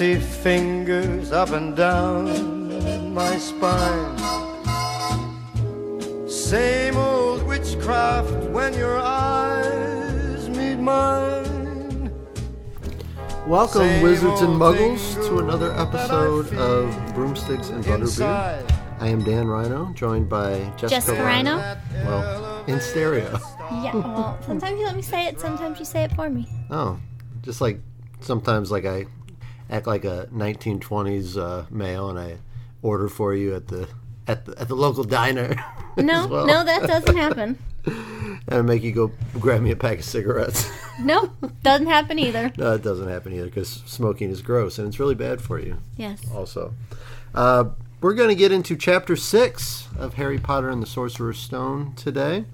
I see fingers up and down my spine. Same old witchcraft when your eyes meet mine. Welcome, Same wizards and muggles, to another girl, that I episode of Broomsticks and Butterbeer. I am Dan Rhino, joined by Jessica, Jessica Rhino? Well, in stereo. Yeah, well, sometimes you let me say it, sometimes you say it for me. Oh, just like sometimes, like I act like a 1920s uh, male, and I order for you at the at the, at the local diner. No, well. no, that doesn't happen. and I make you go grab me a pack of cigarettes. No, doesn't happen either. no, it doesn't happen either because smoking is gross and it's really bad for you. Yes. also. Uh, we're going to get into chapter six of Harry Potter and the Sorcerer's Stone today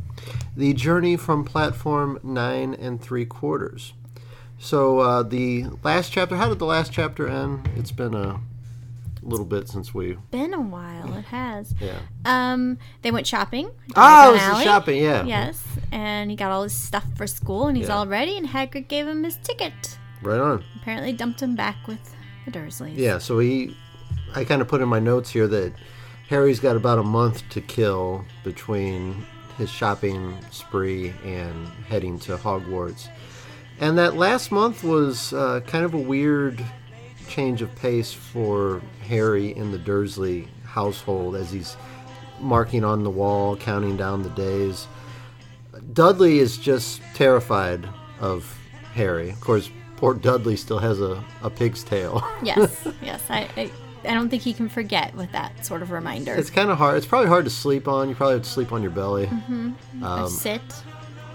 the journey from platform nine and three quarters. So, uh, the last chapter, how did the last chapter end? It's been a little bit since we. Been a while, it has. Yeah. Um, they went shopping. Oh, it was the shopping, yeah. Yes, and he got all his stuff for school, and he's Yeah. all ready. And Hagrid gave him his ticket. Right on. Apparently, dumped him back with the Dursleys. Yeah, so he. I kind of put in my notes here that Harry's got about a month to kill between his shopping spree and heading to Hogwarts. And that last month was uh, kind of a weird change of pace for Harry in the Dursley household as he's marking on the wall, counting down the days. Dudley is just terrified of Harry. Of course, poor Dudley still has a, a pig's tail. Yes. yes. I, I. I don't think he can forget with that sort of reminder. It's kind of hard. It's probably hard to sleep on. You probably have to sleep on your belly. Or sit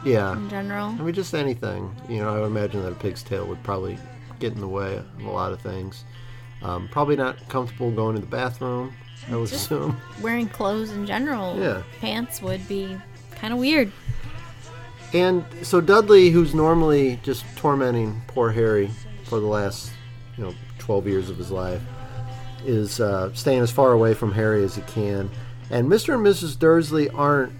Yeah. in general. I mean, just anything. You know, I would imagine that a pig's tail would probably get in the way of a lot of things. Um, probably not comfortable going to the bathroom, I would assume. Wearing clothes in general. Yeah. Pants would be kind of weird. And so Dudley, who's normally just tormenting poor Harry for the last, you know, 12 years of his life, is uh, staying as far away from Harry as he can. And Mr. and Mrs. Dursley aren't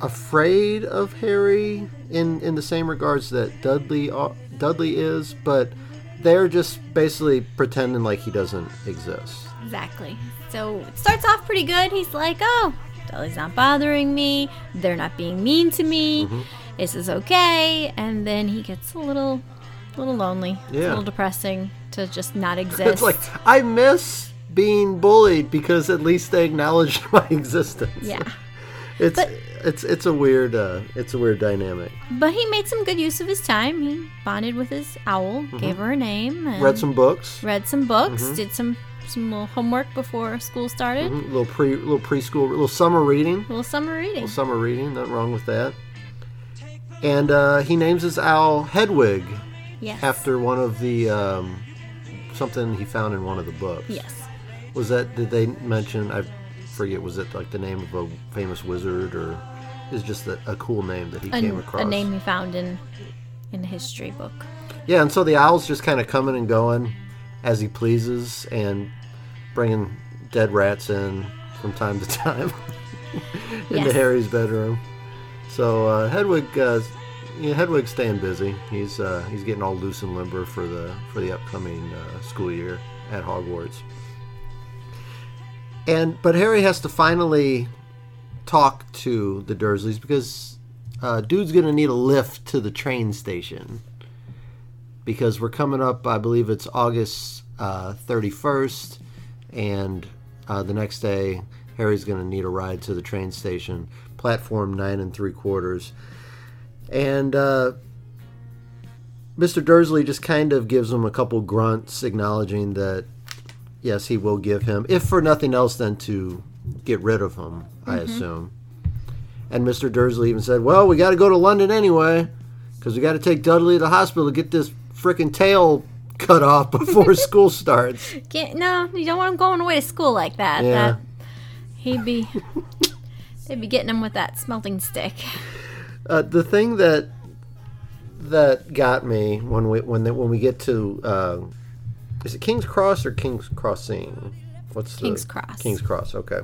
afraid of Harry in, in the same regards that Dudley uh, Dudley is, but they're just basically pretending like he doesn't exist. Exactly. So it starts off pretty good. He's like, oh, Dudley's not bothering me. They're not being mean to me. Mm-hmm. This is okay. And then he gets a little, a little lonely. It's a little depressing to just not exist. It's like I miss being bullied because at least they acknowledged my existence. yeah. It's But- it's it's a weird uh, it's a weird dynamic. But he made some good use of his time. He bonded with his owl, gave her a name, and Mm-hmm. Read some books, read some books, Mm-hmm. did some some little homework before school started. Mhm, little pre little preschool little summer reading, Little summer reading. little summer reading. Nothing wrong with that. And uh, he names his owl Hedwig Yes. after one of the um, something he found in one of the books. Yes. Was that did they mention? I forget. Was it like the name of a famous wizard or is just a, a cool name that he A, came across? a name he found in in a history book. Yeah, and so the owl's just kind of coming and going as he pleases and bringing dead rats in from time to time into Yes. Harry's bedroom. So uh, Hedwig, uh, yeah, Hedwig's staying busy. He's uh, he's getting all loose and limber for the for the upcoming uh, school year at Hogwarts. And but Harry has to finally talk to the Dursleys because uh, dude's gonna need a lift to the train station because we're coming up. I believe it's August uh, 31st, and uh, the next day Harry's to need a ride to the train station, platform nine and three quarters, and uh, Mr. Dursley just kind of gives him a couple grunts, acknowledging that yes, he will give him, if for nothing else, than to get rid of him. I assume. And Mr. Dursley even said, "Well, we got to go to London anyway." because we got to take Dudley to the hospital to get this frickin' tail cut off before school starts. Can't, no, you don't want him going away to school like that. Yeah. That he'd be they'd be getting him with that smelting stick. Uh, the thing that that got me when we when they, when we get to uh, is it King's Cross or King's Crossing? What's the King's Cross. King's Cross. Okay.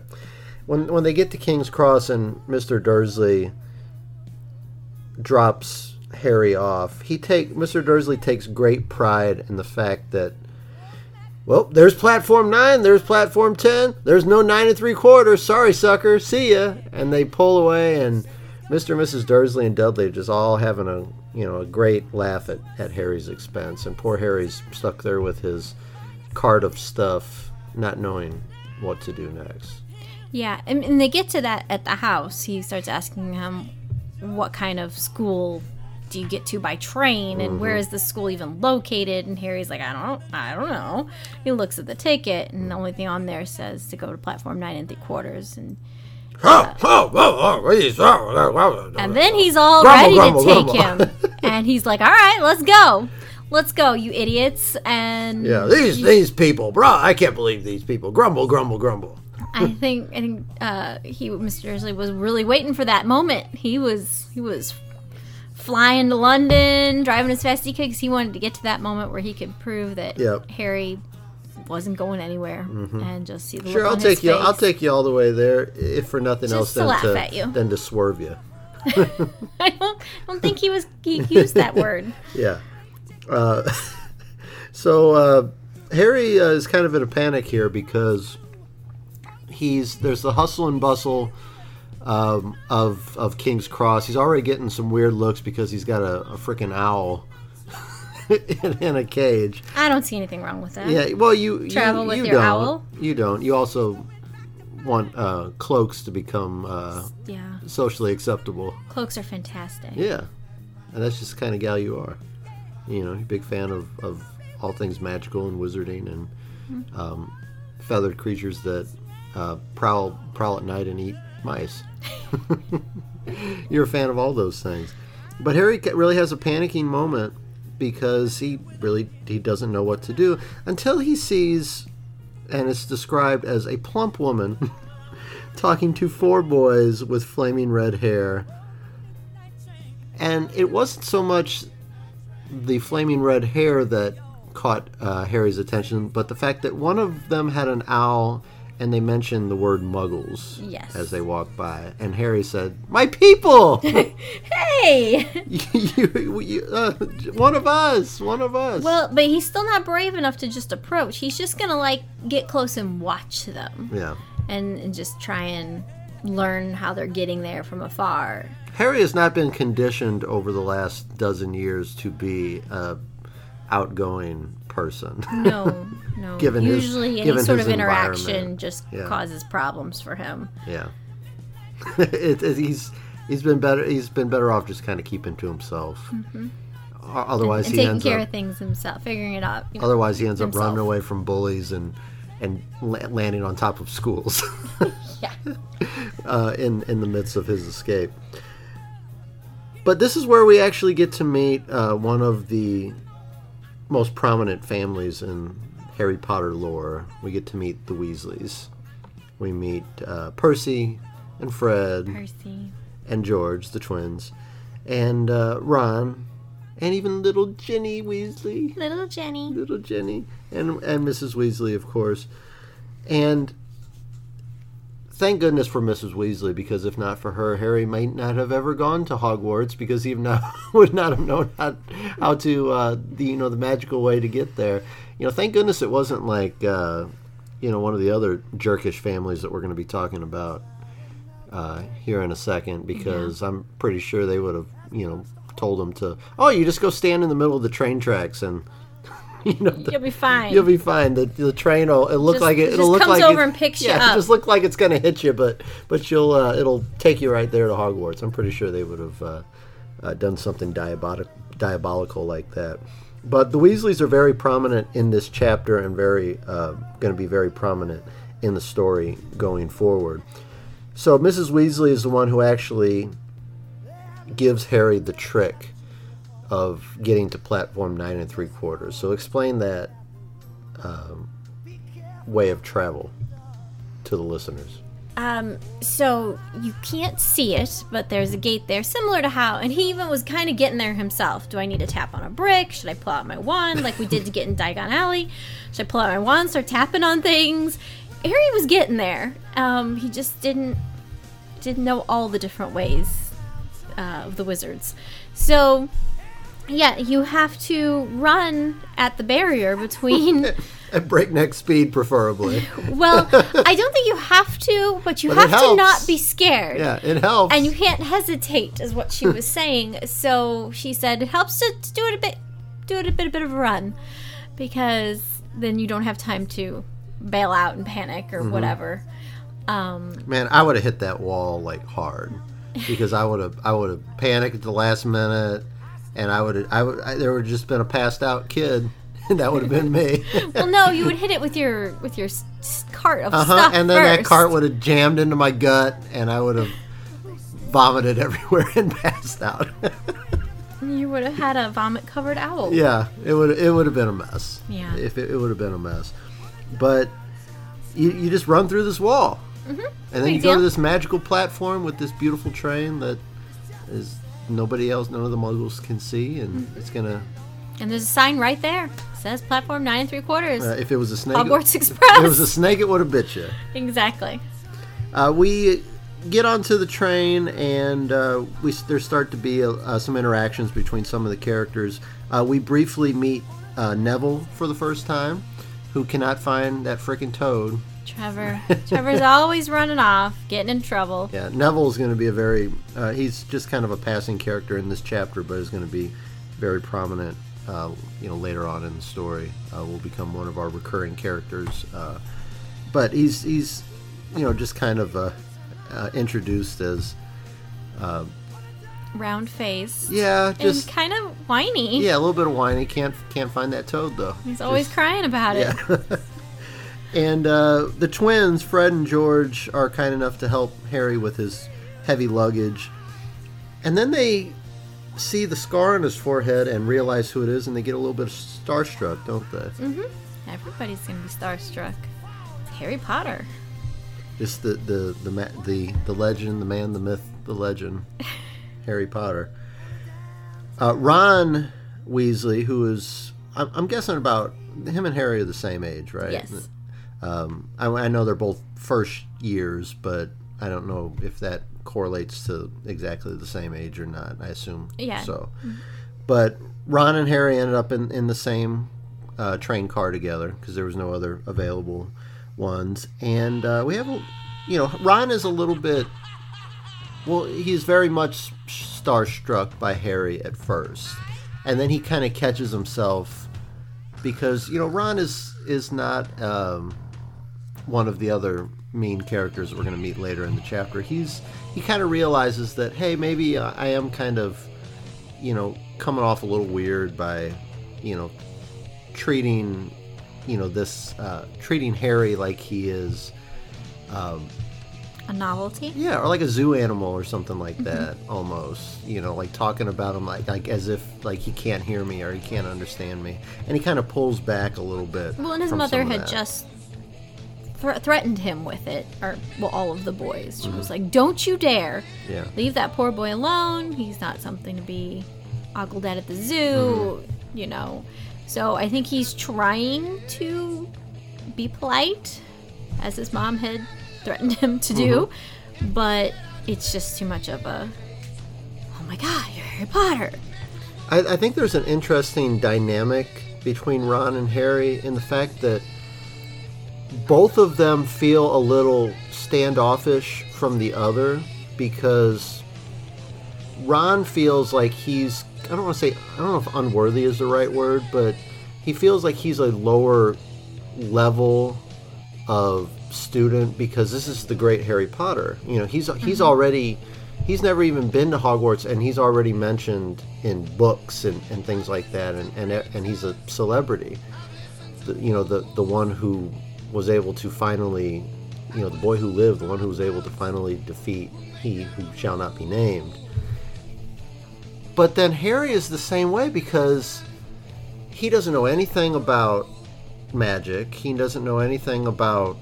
When when they get to King's Cross and Mr. Dursley drops Harry off, he take Mr. Dursley takes great pride in the fact that well, there's platform nine, there's platform ten, there's no nine and three quarters. Sorry, sucker, see ya. And they pull away, and Mr. and Mrs. Dursley and Dudley are just all having a you know a great laugh at, at Harry's expense, and poor Harry's stuck there with his cart of stuff, not knowing what to do next. Yeah, and, and they get to that at the house. He starts asking him what kind of school do you get to by train and where mm-hmm. is the school even located and Harry's like I don't I don't know. He looks at the ticket and the only thing on there says to go to platform 9 and 3 quarters and And then he's all ready to take him and he's like all right, let's go. Let's go, you idiots. And Yeah, these these people, bruh, I can't believe these people. Grumble, grumble, grumble. I think I think uh, he Mr. Dursley was really waiting for that moment. He was he was flying to London, driving as fast as he could because he wanted to get to that moment where he could prove that Yep. Harry wasn't going anywhere and just see the Sure, I'll take you. face. I'll take you all the way there, if for nothing Just else to than laugh to at you. than to swerve you. I don't, I don't think he was he used that word. Yeah. Uh, so uh, Harry uh, is kind of in a panic here because he's there's the hustle and bustle um, of of King's Cross. He's already getting some weird looks because he's got a, a freaking owl in, in a cage. I don't see anything wrong with that. Yeah, well, you Travel you, with you your don't. owl? You don't. You also want uh, cloaks to become uh, Yeah. socially acceptable. Cloaks are fantastic. Yeah, and that's just the kind of gal you are. You know, big fan of, of all things magical and wizarding and um, feathered creatures that uh, prowl prowl at night and eat mice. you're a fan of all those things, but Harry really has a panicking moment because he really he doesn't know what to do until he sees, and it's described as a plump woman talking to four boys with flaming red hair. And it wasn't so much the flaming red hair that caught uh, Harry's attention, but the fact that one of them had an owl and they mentioned the word muggles Yes. as they walked by. And Harry said, My people! Hey. you, you, uh, one of us! One of us! Well, but he's still not brave enough to just approach. He's just gonna like get close and watch them, yeah. and, and just try and learn how they're getting there from afar. Harry has not been conditioned over the last dozen years to be a outgoing person. No, no. Given his- Usually, any given sort his of interaction just Yeah. causes problems for him. Yeah, it, it- he's he's been better. He's been better off just kind of keeping to himself. Otherwise, Mm-hmm. and he taking care up. of things himself, figuring it out. you know. Otherwise, he ends up running away from bullies and and landing on top of schools Yeah. uh, in in the midst of his escape. But this is where we actually get to meet uh, one of the most prominent families in Harry Potter lore. We get to meet the Weasleys. We meet uh, Percy and Fred Percy. and George, the twins, and uh, Ron, and even little Ginny Weasley, Little Ginny. little Ginny, and and Mrs. Weasley, of course, and thank goodness for Mrs. Weasley because if not for her, Harry might not have ever gone to Hogwarts because he not, would not have known how, how to uh, the you know the magical way to get there. You know, thank goodness it wasn't like uh, you know one of the other jerkish families that we're going to be talking about uh, here in a second because I'm pretty sure they would have you know told him to oh you just go stand in the middle of the train tracks and you know the- You'll be fine. You'll be fine. The, the train will it'll look Just- like it. it It'll just look comes like over it- and picks you yeah, up. it just look like it's gonna hit you, but but you'll uh, it'll take you right there to Hogwarts. I'm pretty sure they would have uh, uh, done something diabolic, diabolical like that. But the Weasleys are very prominent in this chapter and very uh, going to be very prominent in the story going forward. So Mrs. Weasley is the one who actually gives Harry the trick of getting to platform nine and three quarters. So explain that um, way of travel to the listeners. Um, so you can't see it, but there's a gate there, similar to how, and he even was kind of getting there himself. Do I need to tap on a brick? Should I pull out my wand like we did to get in Diagon Alley? Should I pull out my wand, start tapping on things? Harry was getting there. Um, he just didn't didn't know all the different ways uh, of the wizards. So yeah, you have to run at the barrier between. At breakneck speed, preferably. well, I don't think you have to, but you But have to not be scared. yeah, it helps. And you can't hesitate, is what she was saying. So she said it helps to, do it a bit, do it a bit, a bit of a run, because then you don't have time to bail out and panic Mm-hmm. or whatever. Um, Man, I would have hit that wall like hard because I would have I would have panicked at the last minute, and I would have I would I, there would just been a passed out kid, and that would have been me. well, no, you would hit it with your with your cart of Uh huh. stuff And then that cart would have jammed into my gut, and I would have vomited everywhere and passed out. You would have had a vomit covered owl. yeah, it would it would have been a mess. Yeah. If it, it would have been a mess, but you you just run through this wall, and then Big you go to this magical platform with this beautiful train that is nobody else, none of the muggles can see, and Mm-hmm. it's gonna. And there's a sign right there. It says platform nine and three quarters. Uh, if it was a snake, Hogwarts Express. if it was a snake, it would have bit you. exactly. Uh, we get onto the train, and uh, we there start to be uh, some interactions between some of the characters. Uh, we briefly meet uh, Neville for the first time, who cannot find that freaking toad. Trevor. Trevor's always running off, getting in trouble. Yeah, Neville's going to be a very. Uh, he's just kind of a passing character in this chapter, but is going to be very prominent. Uh, you know, later on in the story, uh, will become one of our recurring characters. Uh, but he's he's, you know, just kind of uh, uh, introduced as Round face. yeah, And just kind of whiny. yeah, a little bit of whiny. Can't can't find that toad though. He's always crying about it. yeah. and uh, the twins, Fred and George, are kind enough to help Harry with his heavy luggage. And then they see the scar on his forehead and realize who it is, and they get a little bit starstruck, don't they? Mm-hmm. Everybody's gonna be starstruck. It's Harry Potter. Just the the the the the legend, the man, the myth, the legend, Harry Potter. Uh, Ron Weasley, who is I'm, I'm guessing about him and Harry are the same age, right? Yes. Um, I, I know they're both first years, but I don't know if that correlates to exactly the same age or not. I assume Yeah. so. But Ron and Harry ended up in, in the same uh, train car together because there was no other available ones. And uh, we have, a, you know, Ron is a little bit, well, he's very much starstruck by Harry at first. And then he kind of catches himself because, you know, Ron is, is not um, one of the other main characters that we're going to meet later in the chapter. He's, he kind of realizes that, hey, maybe uh, I am kind of you know, coming off a little weird by, you know, treating, you know, this, uh, treating Harry like he is, Um, A novelty. yeah, or like a zoo animal or something like that, almost. You know, like talking about him like, like as if like he can't hear me or he can't understand me, and he kind of pulls back a little bit. Well, and his mother had just thre- threatened him with it, or well, all of the boys. She Mm-hmm. was like, "Don't you dare yeah, leave that poor boy alone. He's not something to be ogled at at the zoo." Mm-hmm. You know. So I think he's trying to be polite, as his mom had threatened him to do, Mm-hmm. but it's just too much of a. Oh my God, you're Harry Potter. I, I think there's an interesting dynamic between Ron and Harry in the fact that both of them feel a little standoffish from the other because Ron feels like he's I don't want to say I don't know if unworthy is the right word, but he feels like he's a lower level of student because this is the great Harry Potter. You know, he's he's mm-hmm. already he's never even been to Hogwarts and he's already mentioned in books and, and things like that and, and and he's a celebrity. The, you know, the the one who was able to finally you know, the boy who lived, the one who was able to finally defeat he who shall not be named. But then Harry is the same way because he doesn't know anything about magic. He doesn't know anything about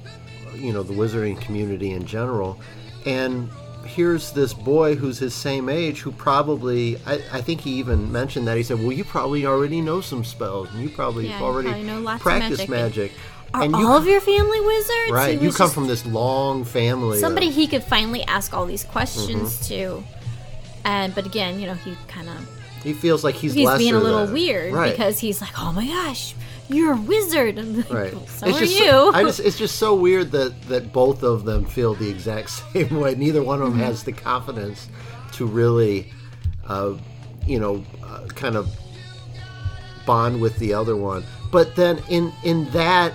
you know the wizarding community in general, and here's this boy who's his same age who probably I, I think he even mentioned that he said well you probably already know some spells and you probably Yeah, you already probably know lots of practice magic. magic, Are and all you of your family wizards? right you come just from this long family of- somebody he could finally ask all these questions Mm-hmm. to. And but again, you know, he kind of he feels like he's he's being a little than- weird right. because he's like, "Oh my gosh, you're a wizard." And like, Right. "Well, so it's are just you. I just it's just so weird that that both of them feel the exact same way. Neither one of Mm-hmm. them has the confidence to really, uh, you know, uh, kind of bond with the other one. But then in in that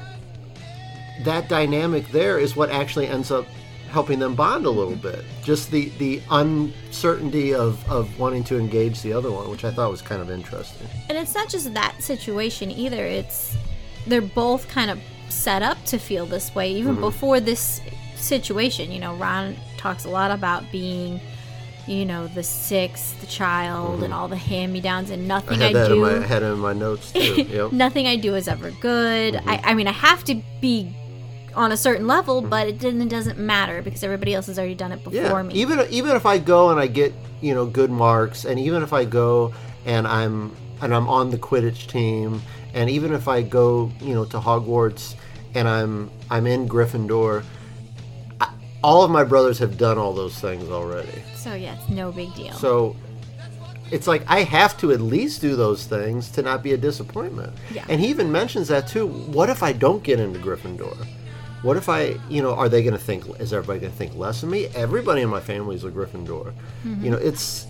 that dynamic there is what actually ends up helping them bond a little bit. Just the the uncertainty of of wanting to engage the other one, which I thought was kind of interesting. And it's not just that situation either. It's they're both kind of set up to feel this way even Mm-hmm. before this situation. You know, Ron talks a lot about being, you know, the sixth child and all the hand-me-downs and Mm-hmm. I nothing had I, that in do. my I had in my notes too. Yep. nothing I do is ever good. Mm-hmm. I, I mean, I have to be on a certain level, but it didn't, doesn't matter because everybody else has already done it before me. Even even if I go and I get you know good marks, and even if I go and I'm and I'm on the Quidditch team, and even if I go you know to Hogwarts and I'm I'm in Gryffindor, I, all of my brothers have done all those things already. so yeah, it's no big deal. So it's like I have to at least do those things to not be a disappointment. Yeah. And he even mentions that too. What if I don't get into Gryffindor? What if I, you know, are they going to think? Is everybody going to think less of me? Everybody in my family is a Gryffindor. You know, it's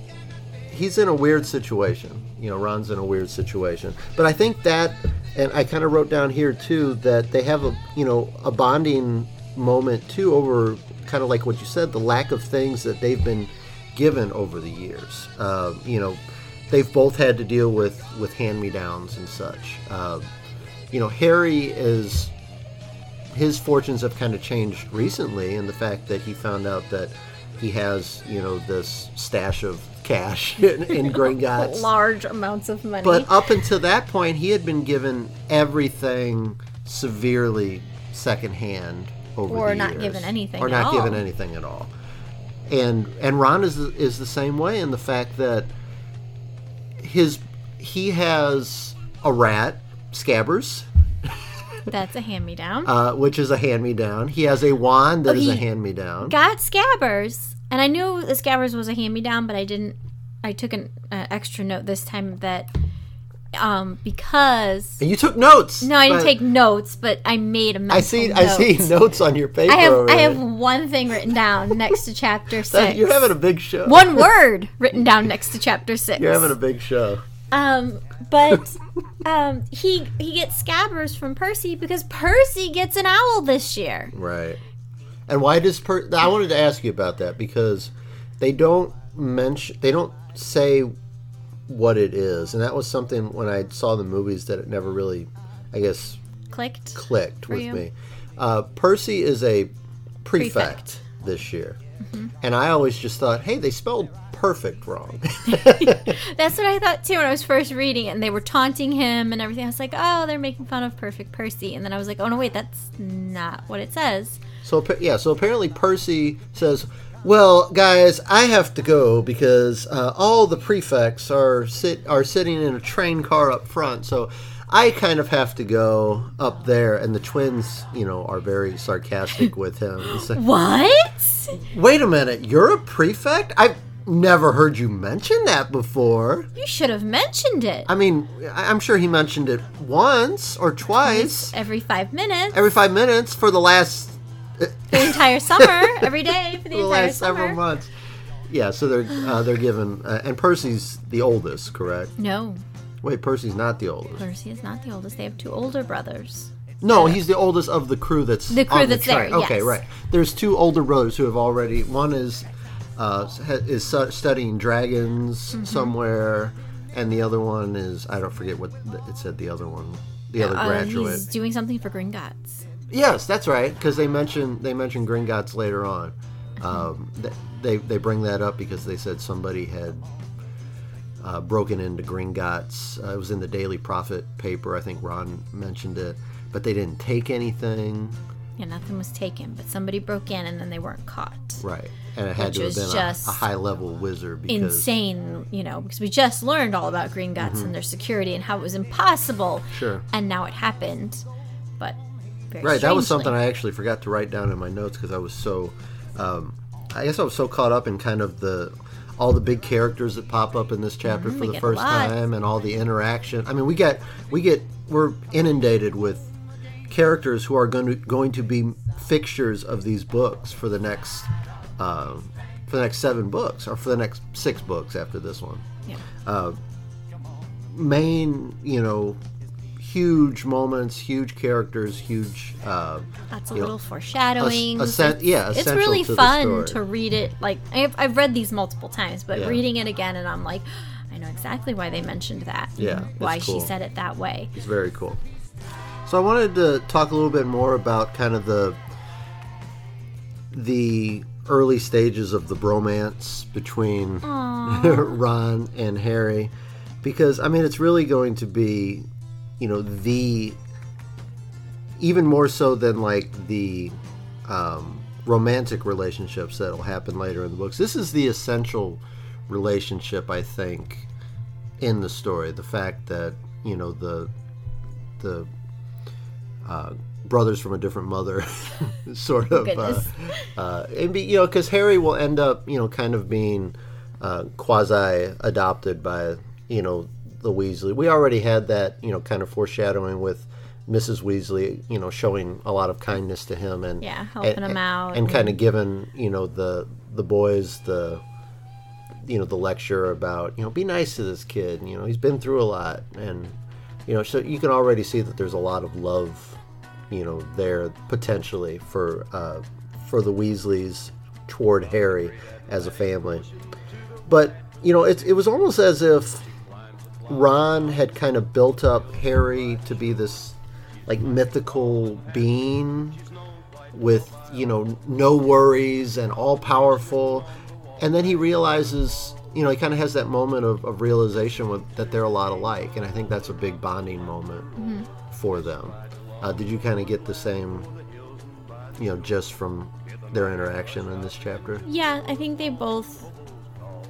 he's in a weird situation. You know, Ron's in a weird situation. But I think that, and I kind of wrote down here too that they have a, you know, a bonding moment too over kind of like what you said, the lack of things that they've been given over the years. Uh, you know, they've both had to deal with with hand me downs and such. Uh, you know, Harry is his fortunes have kind of changed recently in the fact that he found out that he has, you know, this stash of cash in, in Gringotts. Large amounts of money. But up until that point, he had been given everything severely secondhand over Or the not years. given anything or at not given anything at all. And and Ron is the- is the same way in the fact that his he has a rat, Scabbers, That's a hand me down. uh, which is a hand me down. He has a wand that Oh, is a hand me down. Got Scabbers. And I knew the Scabbers was a hand me down, but I didn't. I took an uh, extra note this time that um because. And you took notes. No, I didn't take notes, but I made a mental I see. Note. I see notes on your paper. I have over I have one thing written down next to chapter six. You're having a big show. one word written down next to chapter six. You're having a big show. Um, but um, he he gets Scabbers from Percy because Percy gets an owl this year. Right. And why does per? I wanted to ask you about that because they don't mention, they don't say what it is, and that was something when I saw the movies that it never really, I guess, Clicked. clicked with you? me. Uh, Percy is a prefect, Prefect. this year, and I always just thought, hey, they spelled perfect wrong. That's what I thought too when I was first reading it, and they were taunting him and everything. I was like, oh, they're making fun of Perfect Percy, and then I was like, oh no, wait, that's not what it says. So yeah, so apparently Percy says, "Well, guys, I have to go because uh, all the prefects are sit are sitting in a train car up front, so I kind of have to go up there." And the twins, you know, are very sarcastic with him. say, What? Wait a minute, you're a prefect? I've never heard you mention that before. You should have mentioned it. I mean, I- I'm sure he mentioned it once or twice Every five minutes, every five minutes for the last the entire summer, every day for the, the entire last summer. several months. Yeah, so they're uh, they're given, uh, and Percy's the oldest, correct? No, Wait, Percy's not the oldest. Percy is not the oldest. They have two older brothers. No, he's the oldest of the crew that's The crew on that's there. Okay, yes. right. There's two older brothers who have already. One is uh, is stu- studying dragons Mm-hmm. somewhere, and the other one is I don't forget what it said. The other one, the other Uh, graduate. he's doing something for Gringotts. Yes, that's right. Because they mention they mention Gringotts later on. Um, they they bring that up because they said somebody had uh, broken into Gringotts. Uh, it was in the Daily Prophet paper. I think Ron mentioned it, but they didn't take anything. Yeah, nothing was taken, but somebody broke in and then they weren't caught. Right. And it had to have been a, just a high level wizard because Insane, you know, because we just learned all about Gringotts and their security and how it was impossible. Mm-hmm. Sure. And now it happened, but very Right, that was something I actually forgot to write down in my notes because I was so, um, I guess I was so caught up in kind of the all the big characters that pop up in this chapter Mm-hmm, for the first time and all the interaction. I mean, we get we get we're inundated with characters who are going to going to be fixtures of these books for the next um, for the next seven books or for the next six books after this one Yeah. main, you know, huge moments, huge characters, huge. Uh, Lots of you know, little foreshadowing. es- essen- yeah, it's really to fun to read it. Like I've, I've read these multiple times, but Yeah. reading it again, and I'm like, I know exactly why they mentioned that. Yeah, why cool. she said it that way. it's very cool. So I wanted to talk a little bit more about kind of the the early stages of the bromance between Ron and Harry, because I mean it's really going to be, you know, the even more so than like the um, romantic relationships that'll happen later in the books. This is the essential relationship, I think, in the story. The fact that you know the the uh, brothers from a different mother, sort of, uh, uh, and be, you know, because Harry will end up, you know, kind of being uh, quasi adopted by you know the Weasley. We already had that, you know, kind of foreshadowing with. Mrs. Weasley, you know, showing a lot of kindness to him and Yeah, helping and, him out and kind of giving you know the the boys the you know the lecture about you know be nice to this kid you know he's been through a lot and you know so you can already see that there's a lot of love you know there potentially for uh, for the Weasleys toward Harry as a family. But you know it, it was almost as if Ron had kind of built up Harry to be this like mythical being with you know no worries and all powerful. And then he realizes you know he kind of has that moment of, of realization with, that they're a lot alike. And i think that's a big bonding moment for them uh, did you kind of get the same you know just from their interaction in this chapter Yeah, I think they both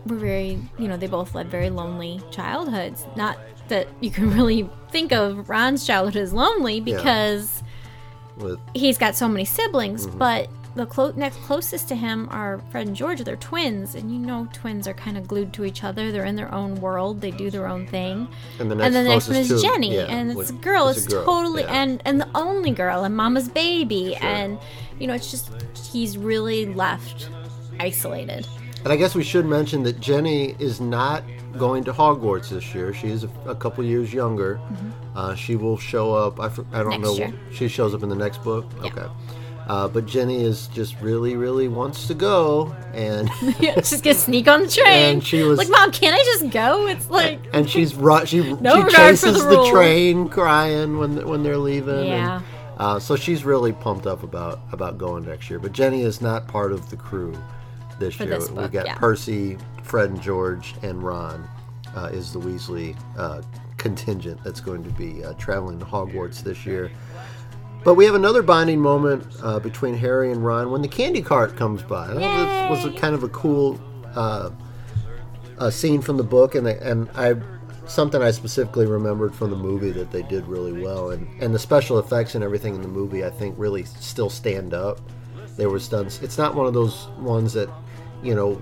were very, you know, they both led very lonely childhoods. Not that you can really think of Ron's childhood as lonely because with he's got so many siblings, Mm-hmm. but the clo- next closest to him are Fred and George. They're twins, and you know, twins are kind of glued to each other. They're in their own world. They do their own thing. and the next, and the next one is to- Ginny, yeah, and it's a girl. It's, a girl, totally yeah. and and the only girl, and Mama's baby, and you know, it's just he's really left isolated. And I guess we should mention that Ginny is not going to Hogwarts this year. She is a, a couple years younger. Uh, she will show up. I, I don't Mm-hmm. Next know. year. She shows up in the next book. Yeah. Okay. Uh, but Ginny is just really, really wants to go, and Yeah, just gonna sneak on the train. And she was- like, Mom, can I just go? It's like, and she's ru- she she chases the the, train, crying when when they're leaving. Yeah. And, uh, so she's really pumped up about about going next year. But Ginny is not part of the crew this For year. this we book, got yeah. Percy, Fred, and George, and Ron uh, is the Weasley uh, contingent that's going to be uh, traveling to Hogwarts this year. But we have another bonding moment uh, between Harry and Ron when the candy cart comes by. That was a, kind of a cool uh, a scene from the book, and and I something I specifically remembered from the movie that they did really well, and and the special effects and everything in the movie I think really still stand up. They were done. It's not one of those ones that you know.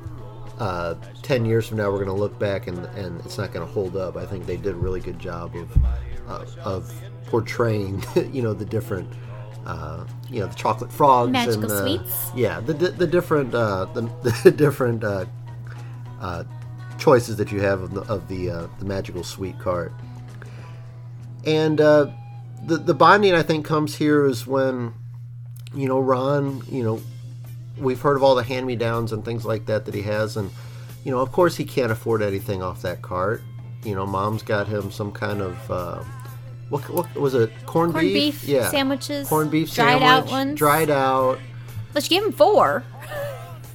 Uh, ten years from now, we're going to look back and, and it's not going to hold up. I think they did a really good job of uh, of portraying, you know, the different, uh, you know, the chocolate frogs, Magical and, uh, sweets. Yeah, the the, the different uh, the, the different uh, uh, choices that you have of the of the, uh, the magical sweet cart. And uh, the the bonding I think comes here is when you know Ron, you know, we've heard of all the hand me downs and things like that that he has, and you know, of course, he can't afford anything off that cart. You know, mom's got him some kind of. Uh, what, what was it? Corned, Corned beef? beef yeah. sandwiches, Corned beef sandwiches. dried sandwich, out ones. dried out. but she gave him four.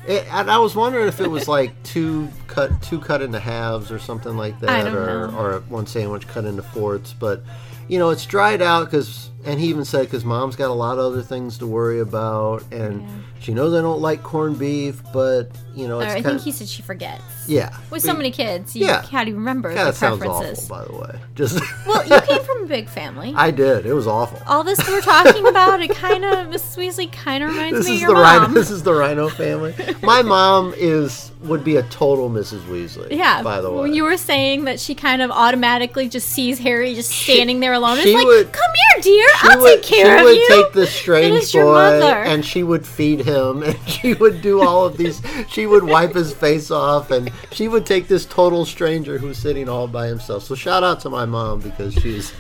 It, and I was wondering if it was like two cut two cut into halves or something like that, or know. or one sandwich cut into fourths. But you know, it's dried out because and he even said because mom's got a lot of other things to worry about, and she knows I don't like corned beef, but you know, it's I think of he said she forgets. yeah. With so many kids, you Yeah. can't even remember Kind the of sounds awful, preferences. by the way. Just Well, you came from a big family. I did. It was awful. All this we're talking about, it kind of Mrs. Weasley kind of reminds This me is of the your rhino. This is the Rhino family. My mom is would be a total Mrs. Weasley. yeah. By the way, when you were saying that she kind of automatically just sees Harry just standing there alone, she it's like, would- "Come here, dear. I'll would, take care of you." she would take this strange your boy and she would feed him and she would do all of these she would wipe his face off and she would take this total stranger who's sitting all by himself so shout out to my mom because she's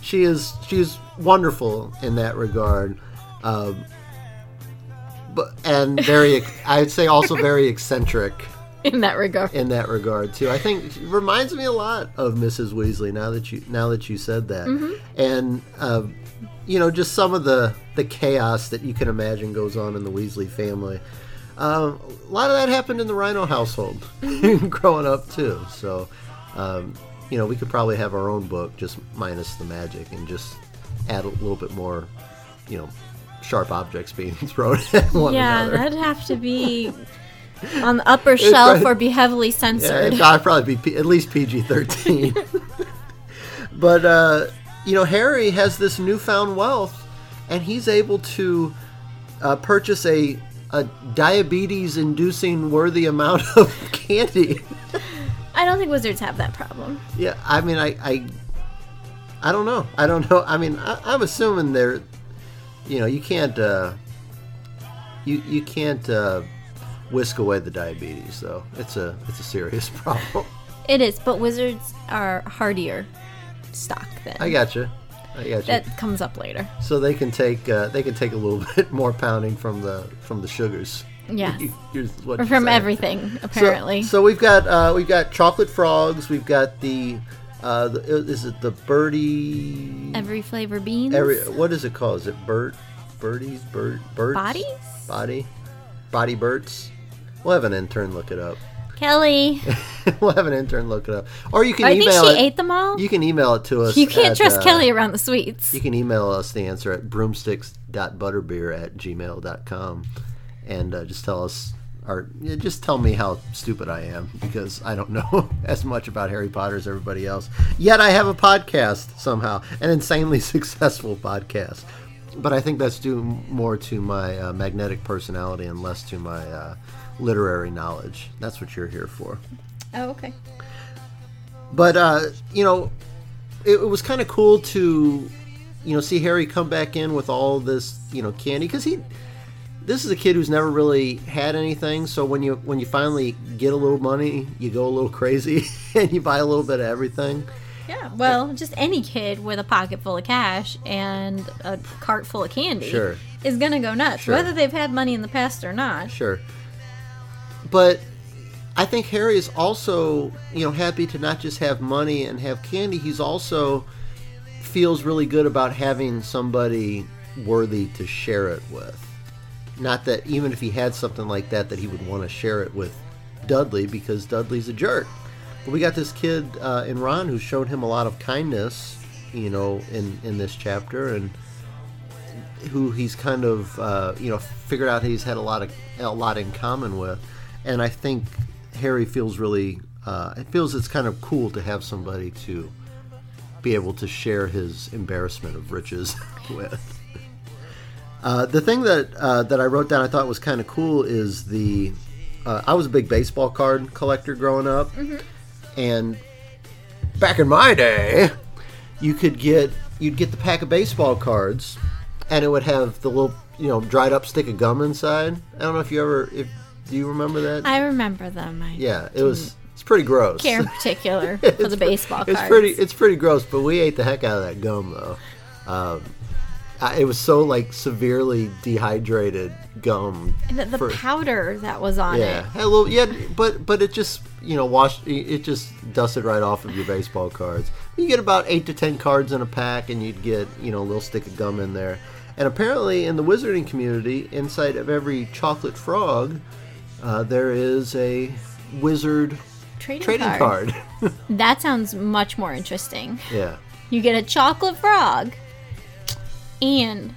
she is she's wonderful in that regard um, but and very i'd say also very eccentric in that regard. in that regard too. I think reminds me a lot of Mrs. Weasley now that you now that you said that, and uh, you know just some of the the chaos that you can imagine goes on in the Weasley family. Um, a lot of that happened in the Rhino household growing up too. So um, you know we could probably have our own book just minus the magic and just add a little bit more, you know. Sharp objects being thrown at one yeah, another. Yeah, that'd have to be on the upper shelf probably- or be heavily Yeah, censored. it'd probably probably be P- at least PG thirteen. but uh, you know, Harry has this newfound wealth, and he's able to uh, purchase a a diabetes-inducing worthy amount of candy. I don't think wizards have that problem. yeah, I mean, I, I, I don't know. I don't know. I mean, I, I'm assuming they're, you know, you can't, uh, you you can't uh, whisk away the diabetes, though. It's a it's a serious problem. It is, but wizards are hardier stock than I got you. I you. that comes up later. so they can take uh, they can take a little bit more pounding from the from the sugars. Or from saying. everything, So- apparently. So, we've got uh, we've got chocolate frogs. We've got the, uh, the is it the birdie? Every flavor beans. Every what is it called? Is it bird birdies bird birds Bodies? body body birds? We'll have an intern look it up. Kelly. we'll have an intern look it up, or you can I think email she it. ate them all. You can email it to us. You can't at, trust uh, Kelly around the sweets. You can email us the answer at broomsticks.butterbeer at gmail.com and uh, just tell us, or yeah, just tell me how stupid I am because I don't know as much about Harry Potter as everybody else. Yet I have a podcast somehow, an insanely successful podcast. But I think that's due more to my uh, magnetic personality and less to my uh, literary knowledge. That's what you're here for. Oh, okay. But uh, you know, it, it was kind of cool to, you know, see Harry come back in with all this, you know, candy because he, this is a kid who's never really had anything. So when you when you finally get a little money, you go a little crazy and you buy a little bit of everything. Yeah, well, just any kid with a pocket full of cash and a cart full of candy Sure. is gonna go nuts, Sure. whether they've had money in the past or not. Sure. But I think Harry is also, you know, happy to not just have money and have candy. He's also feels really good about having somebody worthy to share it with. Not that even if he had something like that, that he would want to share it with Dudley because Dudley's a jerk. But we got this kid uh, in Ron who's shown him a lot of kindness, you know, in in this chapter, and who he's kind of uh, you know figured out he's had a lot of a lot in common with, and I think Harry feels really uh, it feels it's kind of cool to have somebody to be able to share his embarrassment of riches with. Uh, the thing that uh, that I wrote down I thought was kind of cool is the uh, I was a big baseball card collector growing up, and back in my day, you could get you'd get the pack of baseball cards, and it would have the little you know dried up stick of gum inside. I don't know if you ever if do you remember that? I remember them. I yeah, it was it's pretty gross. care in particular for the baseball It's pretty. It's pretty gross, but we ate the heck out of that gum though. Um, I, it was so like severely dehydrated gum. the, the for- powder that was on yeah, it. had a little. Yeah, but but it just you know washed. It just dusted right off of your baseball cards. You get about eight to ten cards in a pack, and you'd get you know a little stick of gum in there. And apparently, in the wizarding community, inside of every chocolate frog, uh, there is a wizard Trading, trading card. card. That sounds much more interesting. yeah. You get a chocolate frog. and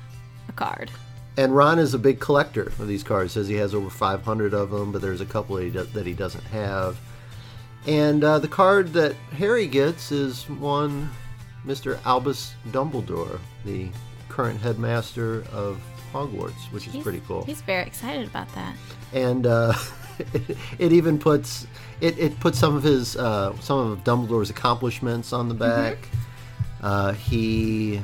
a card. And Ron is a big collector of these cards. Says he has over 500 of them, but there's a couple that he, do- that he doesn't have. And uh, the card that Harry gets is one Mr. Albus Dumbledore, the current headmaster of Hogwarts, which is pretty cool. He's very excited about that. and uh, it even puts it, it puts some of his uh, some of Dumbledore's accomplishments on the back. Uh, he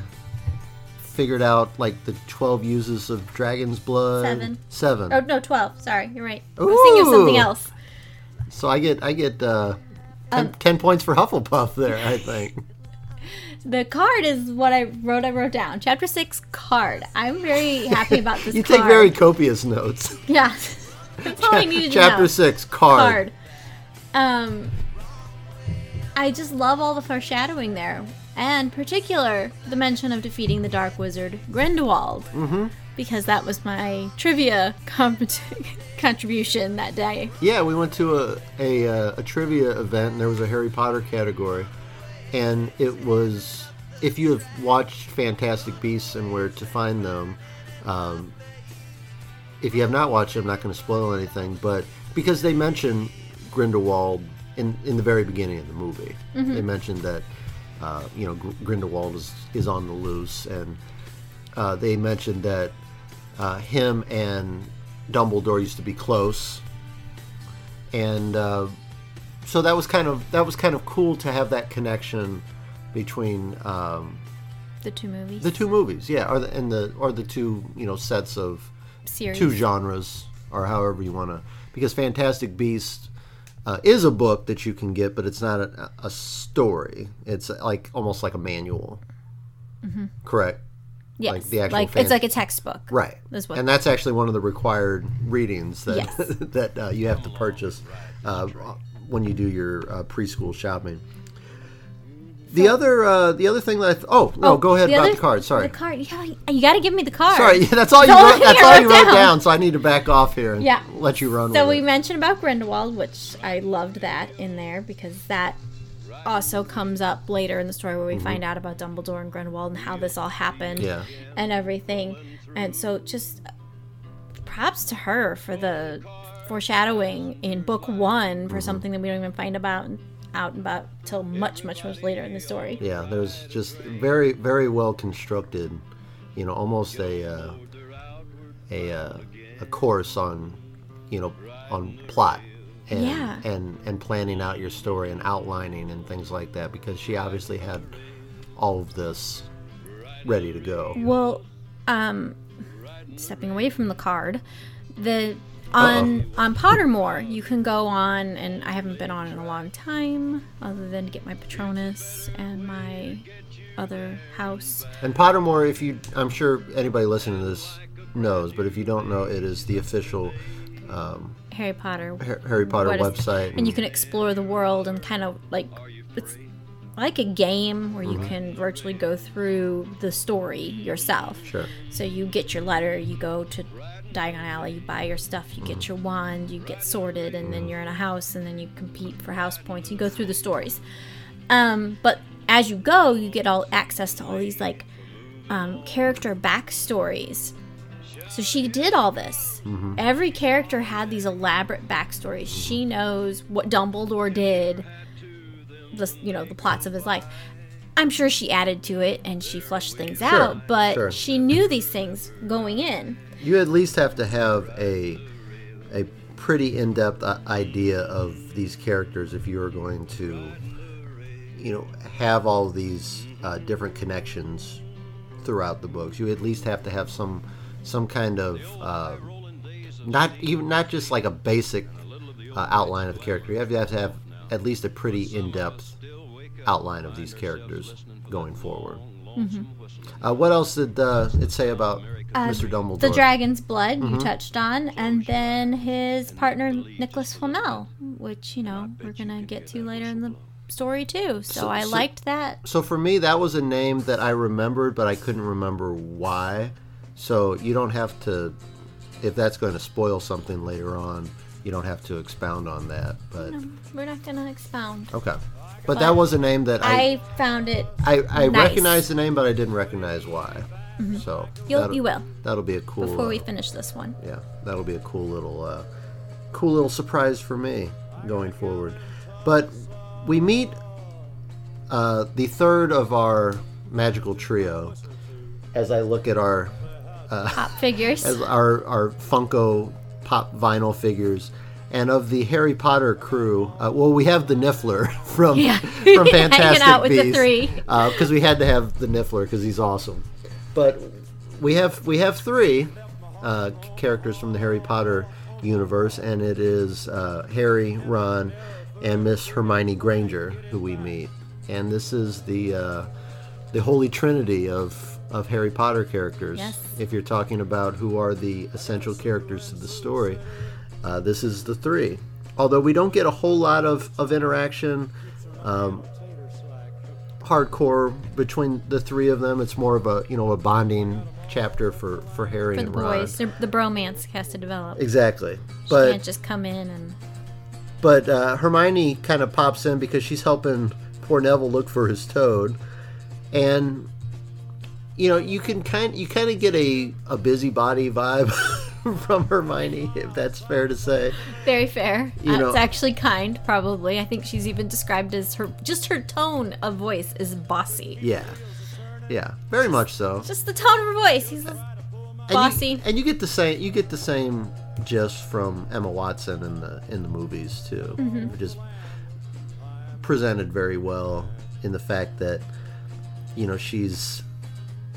figured out like the twelve uses of dragon's blood. Seven. Seven. Oh no, twelve. Sorry, you're right. I was thinking of something else. So I get I get uh, ten, Um, 10 points for Hufflepuff there. I think. The card is what I wrote. I wrote down chapter six card. I'm very happy about this. you card. take very copious notes. yeah. That's all I needed to Chapter know. six card. card. Um, I just love all the foreshadowing there, and particular the mention of defeating the Dark Wizard Grindelwald, mm-hmm. because that was my trivia compet- contribution that day. Yeah, we went to a, a, uh, a trivia event and there was a Harry Potter category. And it was, if you have watched Fantastic Beasts and Where to Find Them, um, if you have not watched it, I'm not going to spoil anything, but because they mention Grindelwald in, in the very beginning of the movie, they mentioned that, uh, you know, Gr- Grindelwald is, is on the loose. And uh, they mentioned that uh, him and Dumbledore used to be close, and uh, so that was kind of that was kind of cool to have that connection between um, The two movies, the two movies, yeah, or the and the or the two you know sets of series. two genres or however you want to because Fantastic Beast uh, is a book that you can get, but it's not a, a story. It's like almost like a manual. Correct. yes, like the actual like fan- it's like a textbook. Right. That's what- and that's actually one of the required readings that Yes. that uh, you have to purchase uh, when you do your uh, preschool shopping. The other uh, the other thing that I th- oh no go ahead the about other- the card sorry The card. Yeah, you got to give me the card. sorry yeah, that's all you That's all wrote, that's all you wrote down. down. so I need to back off here and Yeah. let you run So we it. mentioned about Grindelwald, which I loved that in there because that also comes up later in the story where we find out about Dumbledore and Grindelwald and how this all happened Yeah. and everything. And so just props to her for the foreshadowing in book one for something that we don't even find about out about till much, much, much later in the story. Yeah, there's just very, very well constructed. You know, almost a uh, a uh, a course on, you know, on plot and Yeah. and and planning out your story and outlining and things like that. Because she obviously had all of this ready to go. Well, um, stepping away from the card, the on on Pottermore you can go on, and I haven't been on in a long time, other than to get my Patronus and my other house. And Pottermore, if you, I'm sure anybody listening to this knows, but if you don't know, it is the official um, Harry Potter Har- Harry Potter website. and you can explore the world and kind of like it's like a game where Mm-hmm. you can virtually go through the story yourself. Sure. So you get your letter, you go to Diagon Alley, you buy your stuff, you Mm-hmm. get your wand, you get sorted, and then you're in a house, and then you compete for house points. You go through the stories. Um, but as you go, you get all access to all these like um, character backstories. So she did all this. Every character had these elaborate backstories. She knows what Dumbledore did, the you know the plots of his life. I'm sure she added to it and she flushed things out, but sure. she knew these things going in. you at least have to have a a pretty in-depth idea of these characters if you are going to you know have all these uh, different connections throughout the books you at least have to have some some kind of uh, not even not just like a basic uh, outline of the character you have to have to have at least a pretty in-depth outline of these characters going forward uh, what else did uh, it say about Mr. Dumbledore? The dragon's blood Mm-hmm. you touched on, and then his partner Nicolas Flamel, which you know we're gonna get to later in the story too. So, So- I so- liked that. So for me, that was a name that I remembered, but I couldn't remember why. So you don't have to, if that's going to spoil something later on, you don't have to expound on that. But We're not gonna expound. okay, but that was a name that I I found it I, I nice. recognized the name, but I didn't recognize why. So You'll, you will That'll be a cool. before we uh, finish this one. yeah, that'll be a cool little, uh, cool little surprise for me going forward. But we meet uh, the third of our magical trio. As I look at our uh, Pop figures. as our our Funko Pop vinyl figures. And of the Harry Potter crew, uh, well, we have the Niffler from Yeah. from Fantastic out with Beasts, three. because we had to have the Niffler because he's awesome. But we have we have three uh, characters from the Harry Potter universe, and it is uh, Harry, Ron, and Miss Hermione Granger who we meet. And this is the uh, the holy trinity of of Harry Potter characters. Yes. If you're talking about who are the essential characters to the story, uh, this is the three. Although we don't get a whole lot of, of interaction um, hardcore between the three of them, it's more of a you know a bonding chapter for, for Harry for the and Ron. boys. They're- The bromance has to develop. Exactly. She But can't just come in and But uh, Hermione kind of pops in because she's helping poor Neville look for his toad, and you know you can kind you kind of get a a busybody vibe from Hermione, if that's fair to say. very fair. You Uh, know- it's actually kind, probably. I think she's even described as her just her tone of voice is bossy. Yeah, yeah, very much so. Just the tone of her voice. He's And you- bossy. and you get the same you get the same just from Emma Watson in the in the movies too, Mm-hmm. which is presented very well in the fact that you know she's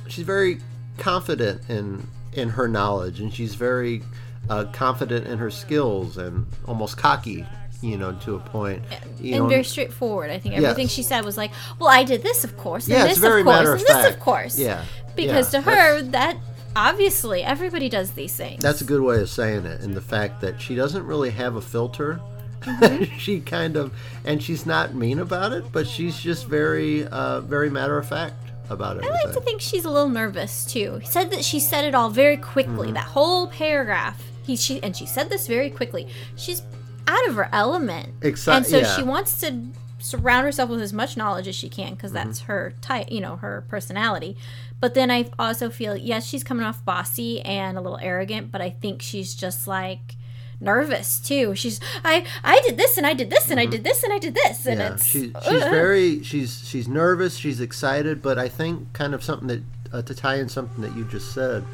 she's very confident in in her knowledge and she's very uh, confident in her skills and almost cocky you know to a point you and know very straightforward. I think everything Yes. she said was like, "Well, I did this, of course, and Yeah, this, very of course, matter and of this, of course." Yeah, Because yeah, to her, that obviously everybody does these things. That's a good way of saying it, and the fact that she doesn't really have a filter. Mm-hmm. she kind of, and she's not mean about it, but she's just very, uh, very matter of fact about I like to think she's a little nervous too. He said that she said it all very quickly. Mm-hmm. That whole paragraph. He she and she said this very quickly. She's out of her element, Exci- and so yeah. she wants to surround herself with as much knowledge as she can because Mm-hmm. that's her type, you know, her personality. But then I also feel yes, she's coming off bossy and a little arrogant, but I think she's just like nervous too. She's I I did this and I did this and I did this and I did this and Mm-hmm. yeah, it's she, she's uh, very, she's she's nervous, she's excited, but I think kind of something that uh, to tie in something that you just said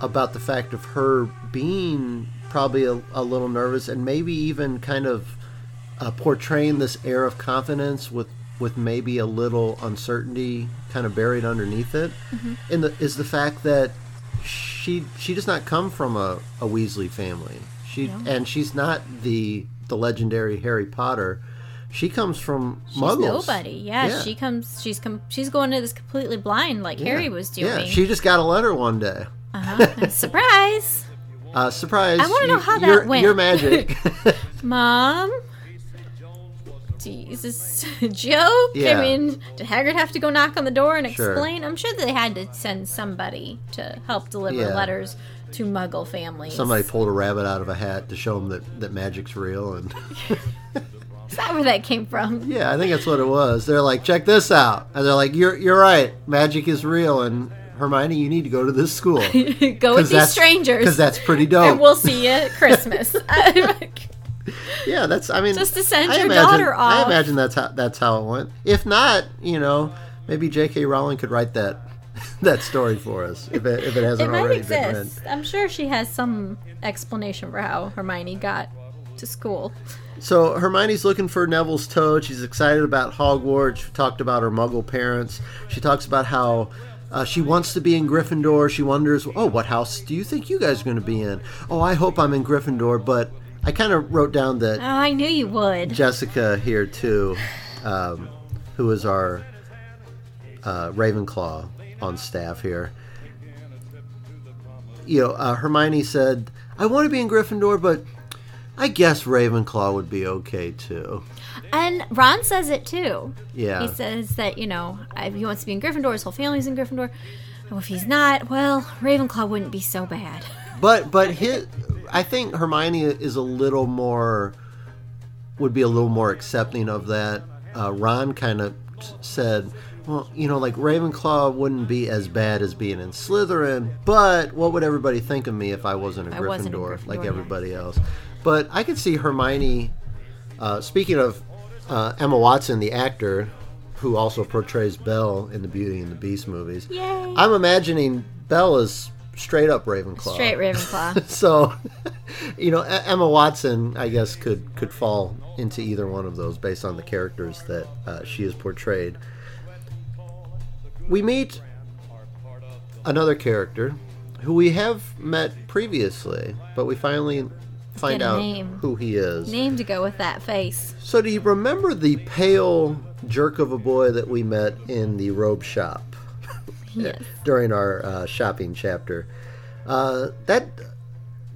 about the fact of her being probably a, a little nervous and maybe even kind of uh, portraying this air of confidence with with maybe a little uncertainty kind of buried underneath it Mm-hmm. in the is the fact that she she does not come from a, a Weasley family she and she's not the the legendary Harry Potter she comes from She's muggles nobody. Yeah, she comes. She's com- she's going to this completely blind, like Harry was doing. yeah she just got a letter one day uh-huh. Surprise, uh, surprise I wanna know how that you're, went. you're magic mom. Jesus, joke. Yeah. I mean, did Hagrid have to go knock on the door and Sure. explain? I'm sure they had to send somebody to help deliver Yeah. letters to Muggle families. somebody pulled a rabbit out of a hat to show them that, that magic's real and Is that where that came from? Yeah, I think that's what it was. They're like, check this out, and they're like, you're you're right, magic is real, and Hermione, you need to go to this school go with these strangers. because that's pretty dope. and we'll see you at Christmas. yeah, that's. I mean, Just to send I your imagine, daughter off. I imagine that's how that's how it went. If not, you know, maybe J.K. Rowling could write that that story for us if it if it it hasn't might already been exist. written. I'm sure she has some explanation for how Hermione got to school. So Hermione's looking for Neville's toad. She's excited about Hogwarts. She talked about her Muggle parents. She talks about how uh, she wants to be in Gryffindor. She wonders, oh, what house do you think you guys are going to be in? Oh, I hope I'm in Gryffindor. But I kind of wrote down that Oh, I knew you would. Jessica here too, um, who is our uh, Ravenclaw on staff here. You know, uh, Hermione said, "I want to be in Gryffindor, but I guess Ravenclaw would be okay too." And Ron says it too. Yeah. He says that, you know, if he wants to be in Gryffindor, his whole family's in Gryffindor. And if he's not, well, Ravenclaw wouldn't be so bad. But but his, I think Hermione is a little more would be a little more accepting of that. Uh, Ron kind of said, well, you know, like Ravenclaw wouldn't be as bad as being in Slytherin, but what would everybody think of me if I wasn't a I wasn't a Gryffindor like Gryffindor, yeah. everybody else? But I could see Hermione. Uh, speaking of uh, Emma Watson, the actor who also portrays Belle in the Beauty and the Beast movies, Yay. I'm imagining Belle is straight up Ravenclaw. Straight Ravenclaw. So, you know, Emma Watson, I guess, could could fall into either one of those based on the characters that uh, she has portrayed. We meet another character who we have met previously, but we finally find out name. who he is. Name to go with that face. So, do you remember the pale jerk of a boy that we met in the robe shop? Yes. during our uh, shopping chapter. Uh, that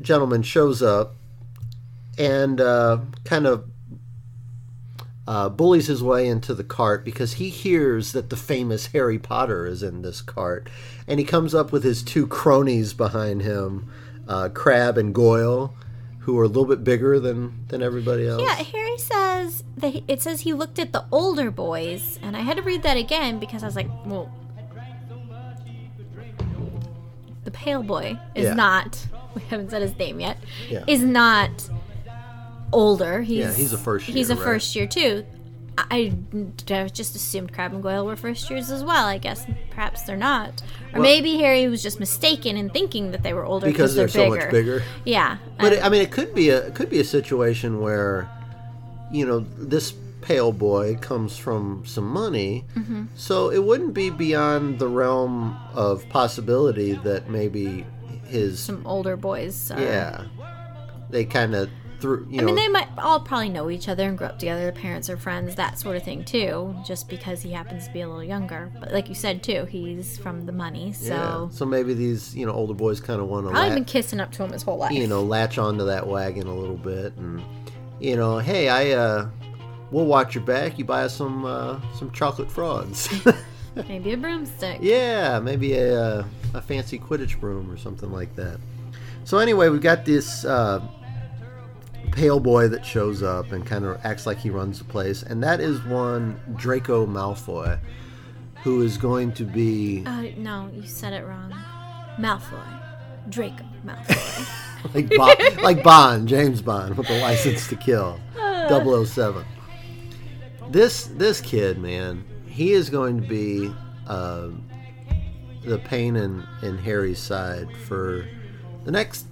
gentleman shows up and uh, kind of uh, bullies his way into the cart because he hears that the famous Harry Potter is in this cart. And he comes up with his two cronies behind him, uh, Crabbe and Goyle, who are a little bit bigger than, than everybody else. Yeah, Harry says that he- it says he looked at the older boys, and I had to read that again because I was like, well, the pale boy is Yeah. not. We haven't said his name yet. Yeah. Is not older. He's Yeah, he's a first year. He's a right? first year too. I, I just assumed Crabbe and Goyle were first years as well. I guess perhaps they're not, or Well- maybe Harry was just mistaken in thinking that they were older because they're, they're so much bigger. Yeah, But um, it, I mean, it could be a it could be a situation where, you know, this pale boy comes from some money, Mm-hmm. so it wouldn't be beyond the realm of possibility that maybe his some older boys. Are, yeah, they kind of threw you I know mean, they might all probably know each other and grew up together. Their parents are friends, that sort of thing too. Just because he happens to be a little younger, but like you said too, he's from the money, so yeah. So maybe these you know older boys kind of want to probably been kissing up to him his whole life. you know latch onto that wagon a little bit and you know hey I uh we'll watch your back you buy us some uh, some chocolate frogs. maybe a broomstick. Yeah, maybe a, uh, a fancy Quidditch broom or something like that. So anyway, we've got this uh, pale boy that shows up and kind of acts like he runs the place, and that is one Draco Malfoy, who is going to be Uh, no, you said it wrong. Malfoy, Draco Malfoy. like Bond, like Bond, James Bond, with the license to kill, 007. This this kid, man, he is going to be uh, the pain in, in Harry's side for the next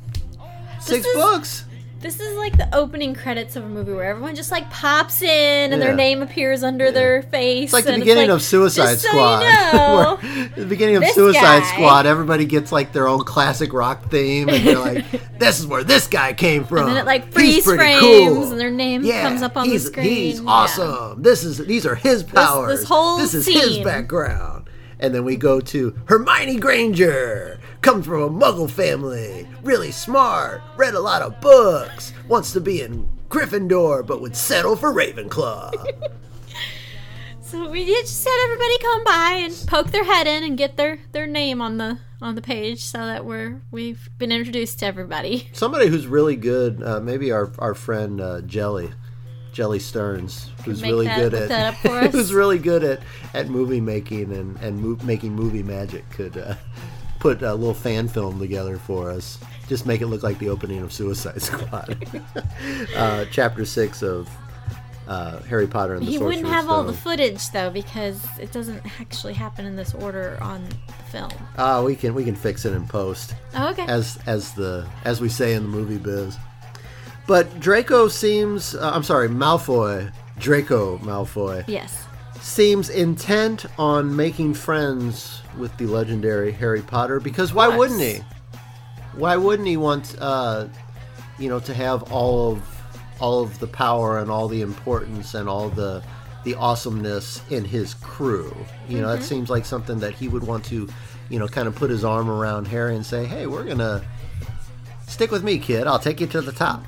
six is- books. This is like the opening credits of a movie where everyone just like pops in and Yeah. their name appears under their face. It's like the beginning like, of Suicide "Just so Squad. you know." the beginning of Suicide guy- Squad, everybody gets like their own classic rock theme, and they're like, "This is where this guy came from." and then it like freeze frames cool. and their name yeah, comes up on the screen. He's Yeah. awesome. This is these are his powers. This whole this is his background. And then we go to Hermione Granger. Comes from a Muggle family, really smart, read a lot of books, wants to be in Gryffindor, but would settle for Ravenclaw. So we just had everybody come by and poke their head in and get their their name on the on the page so that we're we've been introduced to everybody. Somebody who's really good, uh, maybe our our friend uh, Jelly, Jelly Stearns, who's really that- good at who's really good at at movie making and and mo- making movie magic could uh, put a little fan film together for us. Just make it look like the opening of Suicide Squad, uh, chapter six of uh, Harry Potter and the He Sorcerer's wouldn't have all the footage though because it doesn't actually happen in this order on the film. Ah, we can we can fix it in post. Oh, okay. as as the as we say in the movie biz. But Draco seems uh, I'm sorry, Malfoy, Draco Malfoy yes. seems intent on making friends with the legendary Harry Potter because why course. wouldn't he? Why wouldn't he want uh you know to have all of all of the power and all the importance and all the the awesomeness in his crew. You know, that seems like something that he would want to, you know, kind of put his arm around Harry and say, "Hey, we're going to stick with me, kid. I'll take you to the top."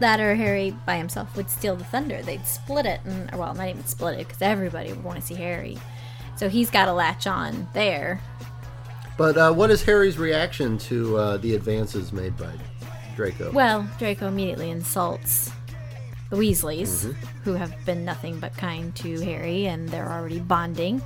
That or Harry by himself would steal the thunder. They'd split it, and well, not even split it because everybody would want to see Harry. So he's got to latch on there. But uh, what is Harry's reaction to uh, the advances made by Draco? Well, Draco immediately insults the Weasleys, Mm-hmm. who have been nothing but kind to Harry, and they're already bonding.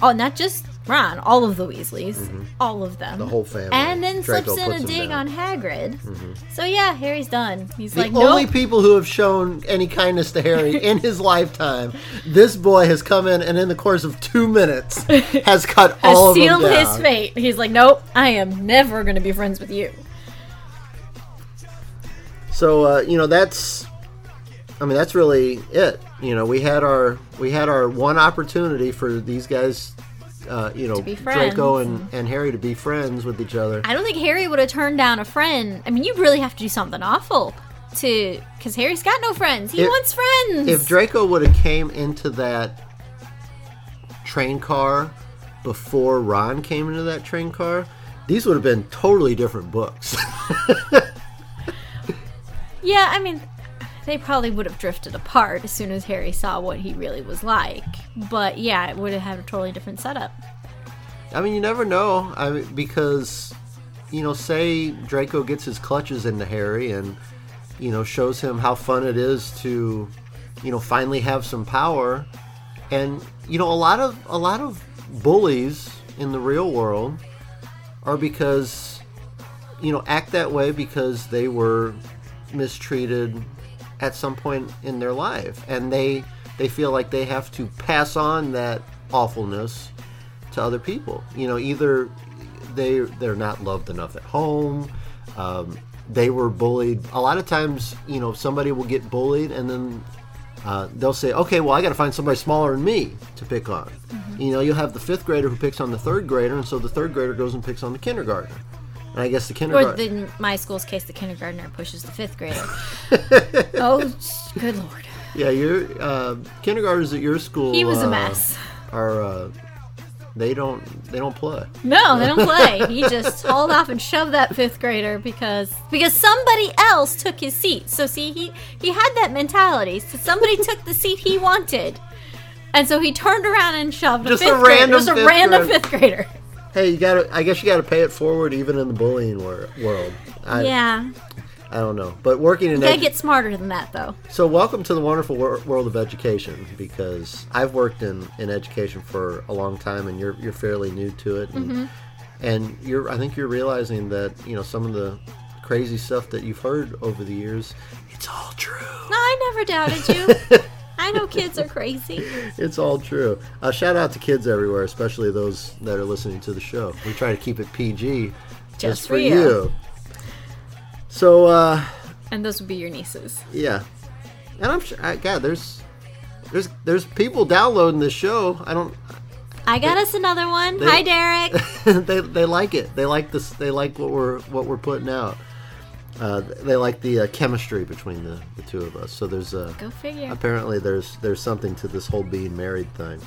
But oh, not just Ron, all of the Weasleys, all of them, Mm-hmm. The whole family. and then Draco slips in a dig down. Mm-hmm. on Hagrid. So yeah, Harry's done. He's like. The like, only nope. people who have shown any kindness to Harry in his lifetime, this boy has come in and in the course of two minutes has cut has all of them sealed his fate. He's like, nope, I am never going to be friends with you. So uh, you know that's, I mean that's really it. You know we had our we had our one opportunity for these guys, uh, you know Draco and, and Harry to be friends with each other. I don't think Harry would have turned down a friend. I mean, you really have to do something awful to, because Harry's got no friends. He If- wants friends. If Draco would have came into that train car before Ron came into that train car, these would have been totally different books. yeah, I mean, they probably would have drifted apart as soon as Harry saw what he really was like. But yeah, it would have had a totally different setup. I mean, you never know. I mean, because you know, say Draco gets his clutches into Harry and you know shows him how fun it is to you know finally have some power, and you know a lot of a lot of bullies in the real world are because you know act that way because they were mistreated at some point in their life. And they they feel like they have to pass on that awfulness to other people. You know either they they're not loved enough at home um, they were bullied. A lot of times you know somebody will get bullied and then uh, they'll say okay well i got to find somebody smaller than me to pick on. You know you'll have the fifth grader who picks on the third grader and so the third grader goes and picks on the kindergartner and i guess the Or kindergartner in my school's case, the kindergartner pushes the fifth grader. oh, good lord. yeah your uh, kindergartners at your school He was a uh, mess. are uh, they don't they don't play No, they don't play. He just hauled off and shoved that fifth grader because because somebody else took his seat. So see, he he had that mentality. So somebody took the seat he wanted, and so he turned around and shoved Just a a fifth grader. random Just a fifth random grader. fifth grader. Hey, you gotta. I guess you gotta pay it forward, even in the bullying wor- world. I, yeah, I don't know, but working in you gotta edu- get smarter than that though. so welcome to the wonderful wor- world of education because I've worked in, in education for a long time, and you're you're fairly new to it, and, Mm-hmm. and you're I think you're realizing that you know some of the crazy stuff that you've heard over the years, it's all true. No, I never doubted you. I know kids are crazy. It's all true. Uh, shout out to kids everywhere, especially those that are listening to the show. We try to keep it PG, just, for you. So. uh And those would be your nieces. Yeah, and I'm sure. I, God, there's there's there's people downloading this show. I don't. I got us another one. Hi, Derek. they they like it. They like this. They like what we're what we're putting out. Uh, they like the uh, chemistry between the, the two of us. So there's uh, Go figure. apparently there's there's something to this whole being married thing.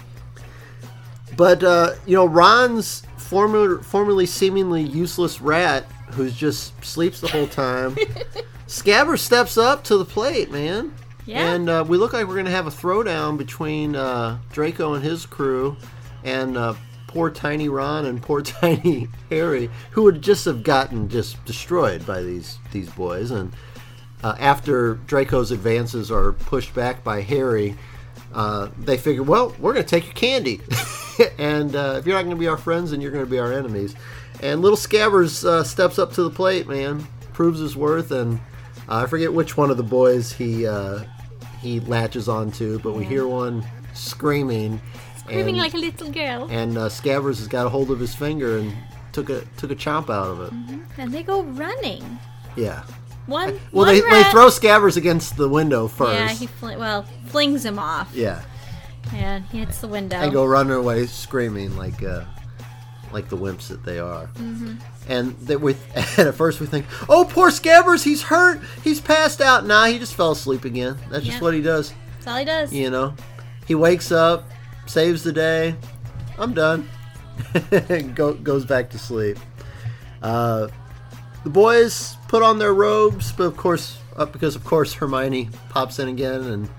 But uh, you know, Ron's former formerly seemingly useless rat who's just sleeps the whole time. Scabber steps up to the plate, man. Yeah. And uh, we look like we're gonna have a throwdown between uh, Draco and his crew, and uh, poor tiny Ron and poor tiny Harry, who would just have gotten just destroyed by these these boys. And uh, after Draco's advances are pushed back by Harry, uh, they figure, well, we're going to take your candy. and uh, if you're not going to be our friends, then you're going to be our enemies. And little Scabbers uh, steps up to the plate, man, proves his worth, and uh, I forget which one of the boys he uh, he latches onto, but we hear one screaming. Screaming and, like a little girl. and uh, Scabbers has got a hold of his finger and took a took a chomp out of it. And they go running. Yeah. One. Well, one they, they throw Scabbers against the window first. Yeah, he fl- well flings him off. Yeah. And he hits the window. and go running away screaming like uh, like the wimps that they are. Mm-hmm. And that we and at first we think, oh, poor Scabbers, he's hurt, he's passed out. Nah, he just fell asleep again. That's just what he does. That's all he does. You know, he wakes up, saves the day. I'm done. and go, goes back to sleep. Uh, the boys put on their robes, but of course, uh, because of course Hermione pops in again, and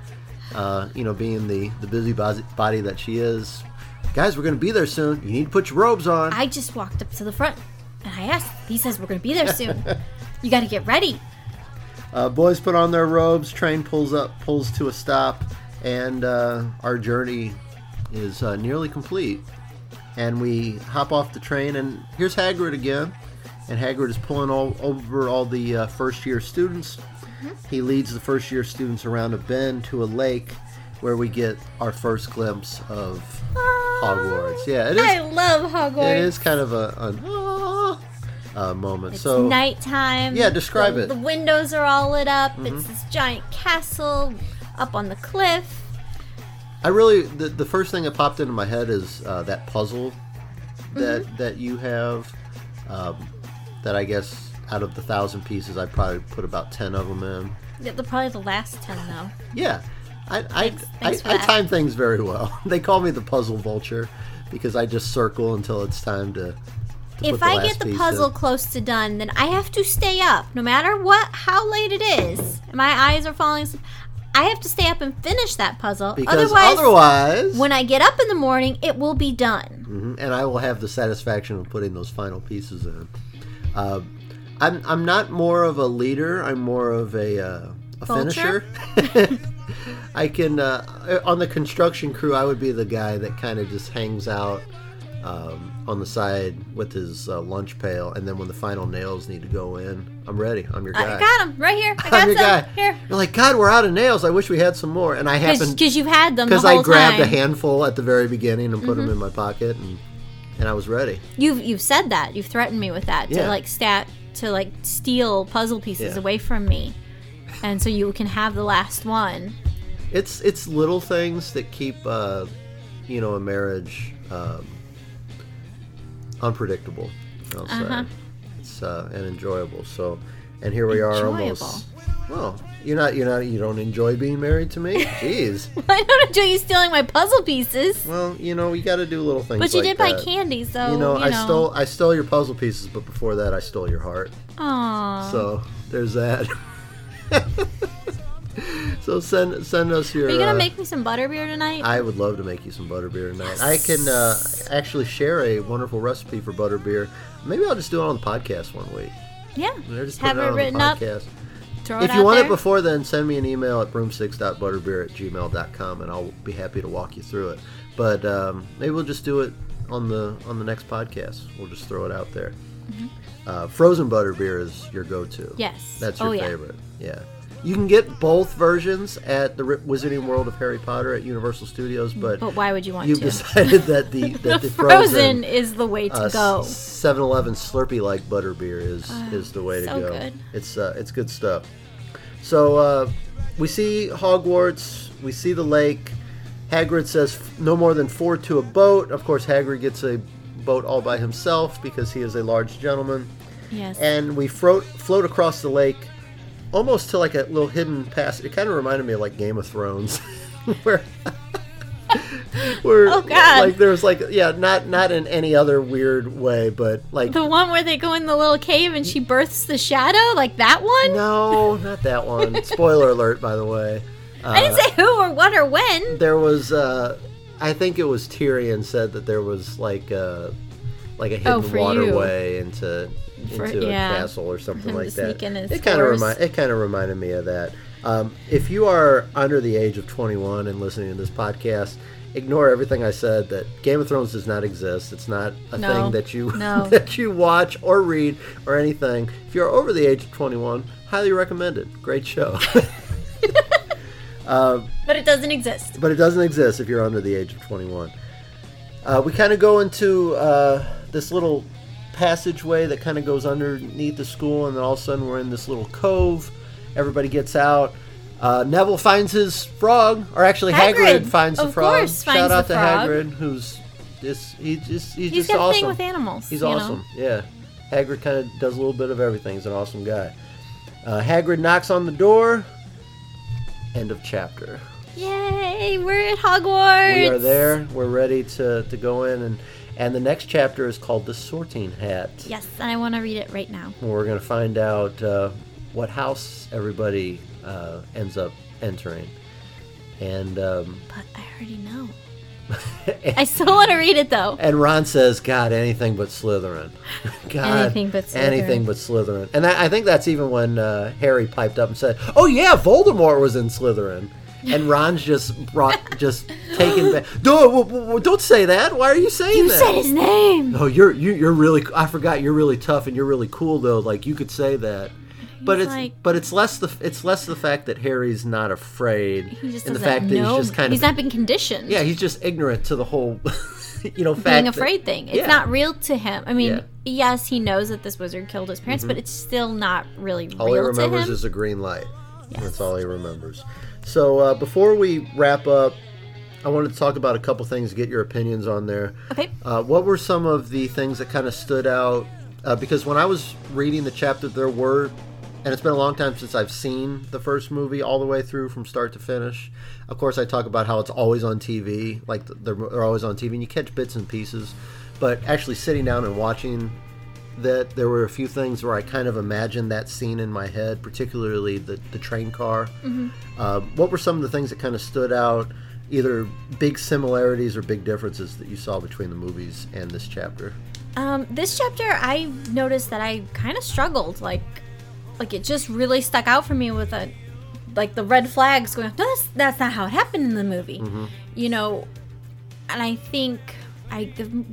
uh, you know, being the the busy body body that she is, guys, we're gonna be there soon. You need to put your robes on. I just walked up to the front and I asked. He says we're gonna be there soon. you got to get ready. Uh, boys put on their robes. Train pulls up, pulls to a stop, and uh, our journey is uh, nearly complete. and we hop off the train, and here's Hagrid again. And Hagrid is pulling all over all the uh, first year students. He leads the first year students around a bend to a lake where we get our first glimpse of Hogwarts. Yeah, it is. I love Hogwarts. It is kind of a, an uh, moment. It's so nighttime. Yeah, describe the, it. Mm-hmm. The windows are all lit up. It's this giant castle up on the cliff. I really the, the first thing that popped into my head is uh, that puzzle that Mm-hmm. that you have. Um, that I guess out of the thousand pieces, I'd probably put about ten of them in. Yeah, the probably the last ten though. Yeah, I I, thanks for I, I time things very well. they call me the puzzle vulture because I just circle until it's time to. to If I get the puzzle in. close to done, then I have to stay up, no matter what, how late it is. My eyes are falling. asleep. I have to stay up and finish that puzzle. because otherwise, otherwise, when I get up in the morning, it will be done. Mhm, and I will have the satisfaction of putting those final pieces in. Uh, I'm I'm not more of a leader. I'm more of a uh, a Vulture? finisher. I can uh, on the construction crew. I would be the guy that kind of just hangs out um, on the side with his uh, lunch pail, and then when the final nails need to go in, I'm ready. I'm your guy. I got them right here. I I'm got your some guy. here. You're like God. We're out of nails. I wish we had some more. And I happen Because you've had them because whole I grabbed time. a handful at the very beginning and put them in my pocket, and and I was ready. You've you've said that. You've threatened me with that Yeah. to like stat to like steal puzzle pieces Yeah. away from me, and so you can have the last one. it's it's little things that keep uh, you know a marriage um, unpredictable. I'll say Uh-huh. it's uh, and enjoyable. So, and here we are almost. Well, you're not you're not you don't enjoy being married to me. Jeez. I don't enjoy you stealing my puzzle pieces, well, you know you got to do little things. but you like did buy that. candy, so You know, I stole I stole your puzzle pieces, but before that, I stole your heart. Aww. So there's that. so send send us your. Are you gonna uh, make me some butterbeer tonight? I would love to make you some butterbeer tonight. I can uh, actually share a wonderful recipe for butterbeer. Maybe I'll just do it on the podcast one week. yeah. Just Have it on the written up. podcast. Throw If you want there. it before then, send me an email at broomsticks.butterbeer at gmail.com and I'll be happy to walk you through it. But um, maybe we'll just do it on the on the next podcast. We'll just throw it out there. Uh, frozen butterbeer is your go-to. Mm-hmm. Yes. That's your Oh, yeah. favorite. Yeah. You can get both versions at the Wizarding World of Harry Potter at Universal Studios, but But why would you want you've to? decided that the that the Frozen is the way to uh, go. 7-Eleven Slurpee like butterbeer is is the way to so go. good. It's uh, it's good stuff. So uh, we see Hogwarts, we see the lake. Hagrid says "F- no more than four to a boat. Of course, Hagrid gets a boat all by himself because he is a large gentleman. yes. And we float float across the lake, almost to like a little hidden passage. It kind of reminded me of like Game of Thrones, where. where Oh, God. like there's like yeah not not in any other weird way but like the one where they go in the little cave and she births the shadow, like that one. no not that one spoiler alert by the way I didn't say who or what or when. there was uh i think it was tyrion said that there was like uh like a hidden Oh, for you. waterway into For- yeah. a castle or something like that sneak in his it kind of remind it kind of reminded me of that um, if you are under the age of 21 and listening to this podcast ignore everything i said that game of thrones does not exist it's not a No. thing that you No. that you watch or read or anything if you're over the age of 21 highly recommended great show But it doesn't exist. but it doesn't exist if you're under the age of 21. Uh, we kind of go into uh, this little passageway that kind of goes underneath the school, and then all of a sudden we're in this little cove. Everybody gets out. Uh, Neville finds his frog, or actually Hagrid, Hagrid, finds the frog. course, Shout out to frog. Hagrid, who's just he just he's, He's just got a awesome. thing with animals. He's you know? awesome. Yeah. Hagrid kind of does a little bit of everything. He's an awesome guy. Uh, Hagrid knocks on the door. End of chapter. Yay, we're at Hogwarts. We are there. We're ready to, to go in and and the next chapter is called the Sorting Hat. Yes, and I want to read it right now. We're going to find out uh, what house everybody uh, ends up entering. And um, But I already know. I still want to read it though. and Ron says, "God, anything but Slytherin." God, Anything but Slytherin. anything but Slytherin. And I, I think that's even when uh, Harry piped up and said, "Oh yeah, Voldemort was in Slytherin." And Ron's just brought just taken back. Don't don't say that. Why are you saying You that? You said his name. Oh, you're you, you're really. I forgot. You're really tough and you're really cool though. Like you could say that. But He's it's like- but it's less the it's less the fact that Harry's not afraid, He just and the fact that know. he's just kind he's of not been conditioned. yeah he's just ignorant to the whole you know fact being that- afraid thing. It's yeah. not real to him. I mean, Yeah. Mm-hmm. yes, he knows that this wizard killed his parents, but it's still not really All he real to remembers is a green light. That's all he remembers. So uh, before we wrap up, I wanted to talk about a couple things, get your opinions on there. okay. Uh, what were some of the things that kind of stood out? Uh, because when I was reading the chapter, there were, and it's been a long time since I've seen the first movie all the way through from start to finish. Of course, I talk about how it's always on TV, like they're, they're always on TV, and you catch bits and pieces. But actually sitting down and watching that, there were a few things where I kind of imagined that scene in my head, particularly the, the train car. Uh, what were some of the things that kind of stood out, either big similarities or big differences that you saw between the movies and this chapter? Um, this chapter, I noticed that I kind of struggled. Like, like it just really stuck out for me with a, like the red flags going. No, that's that's not how it happened in the movie. You know, and I think I, the,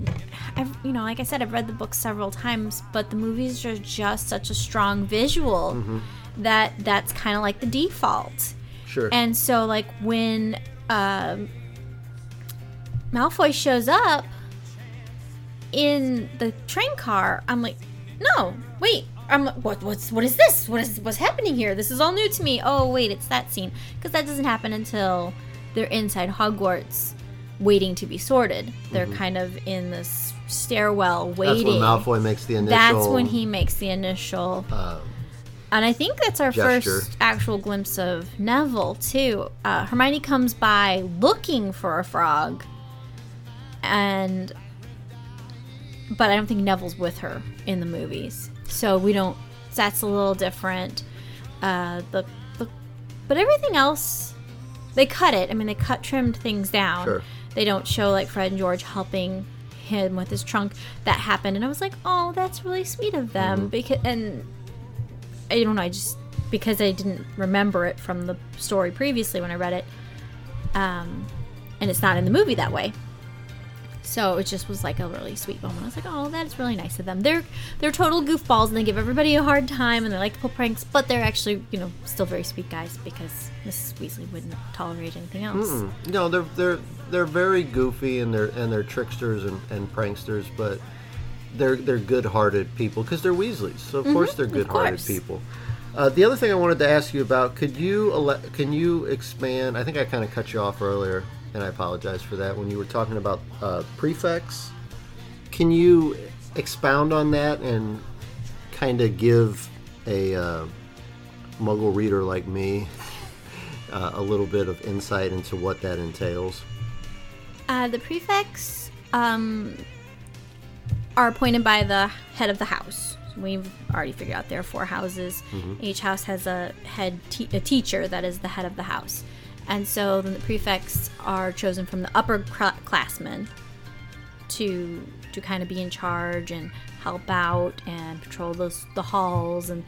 I've, you know, like I said, I've read the book several times, but the movies are just such a strong visual that that's kind of like the default. Sure. And so, like, when um, Malfoy shows up in the train car, I'm like, no, wait. I'm like, what? What's what is this? What is what's happening here? This is all new to me. Oh, wait, it's that scene because that doesn't happen until they're inside Hogwarts, waiting to be sorted. They're kind of in this stairwell waiting. Mm-hmm. That's when Malfoy makes the initial. That's when he makes the initial. Um, And I think that's our Gesture. first actual glimpse of Neville, too. Uh, Hermione comes by looking for a frog, and. But I don't think Neville's with her in the movies. So we don't. That's a little different. Uh, the, the, but everything else, they cut it. I mean, they cut, trimmed things down. Sure. They don't show like Fred and George helping him with his trunk. That happened, and I was like, oh, that's really sweet of them. Because and I don't know. I just because I didn't remember it from the story previously when I read it, um, and it's not in the movie that way. So it just was like a really sweet moment. I was like, "Oh, that's really nice of them." They're they're total goofballs and they give everybody a hard time and they like to pull pranks, but they're actually, you know, still very sweet guys because Mrs. Weasley wouldn't tolerate anything else. no, they're they're they're very goofy and they're and they're tricksters and, and pranksters, but they're they're good-hearted people because they're Weasleys. So of course they're good-hearted course. people. Uh, the other thing I wanted to ask you about could you ele- can you expand? I think I kind of cut you off earlier, and I apologize for that when you were talking about uh, prefects. Can you expound on that and kind of give a uh, Muggle reader like me uh, a little bit of insight into what that entails? Uh, the prefects um, are appointed by the head of the house. We've already figured out there are four houses. Each house has a head, te- a teacher that is the head of the house, and so then the prefects are chosen from the upper cl- classmen to to kind of be in charge and help out and patrol those the halls and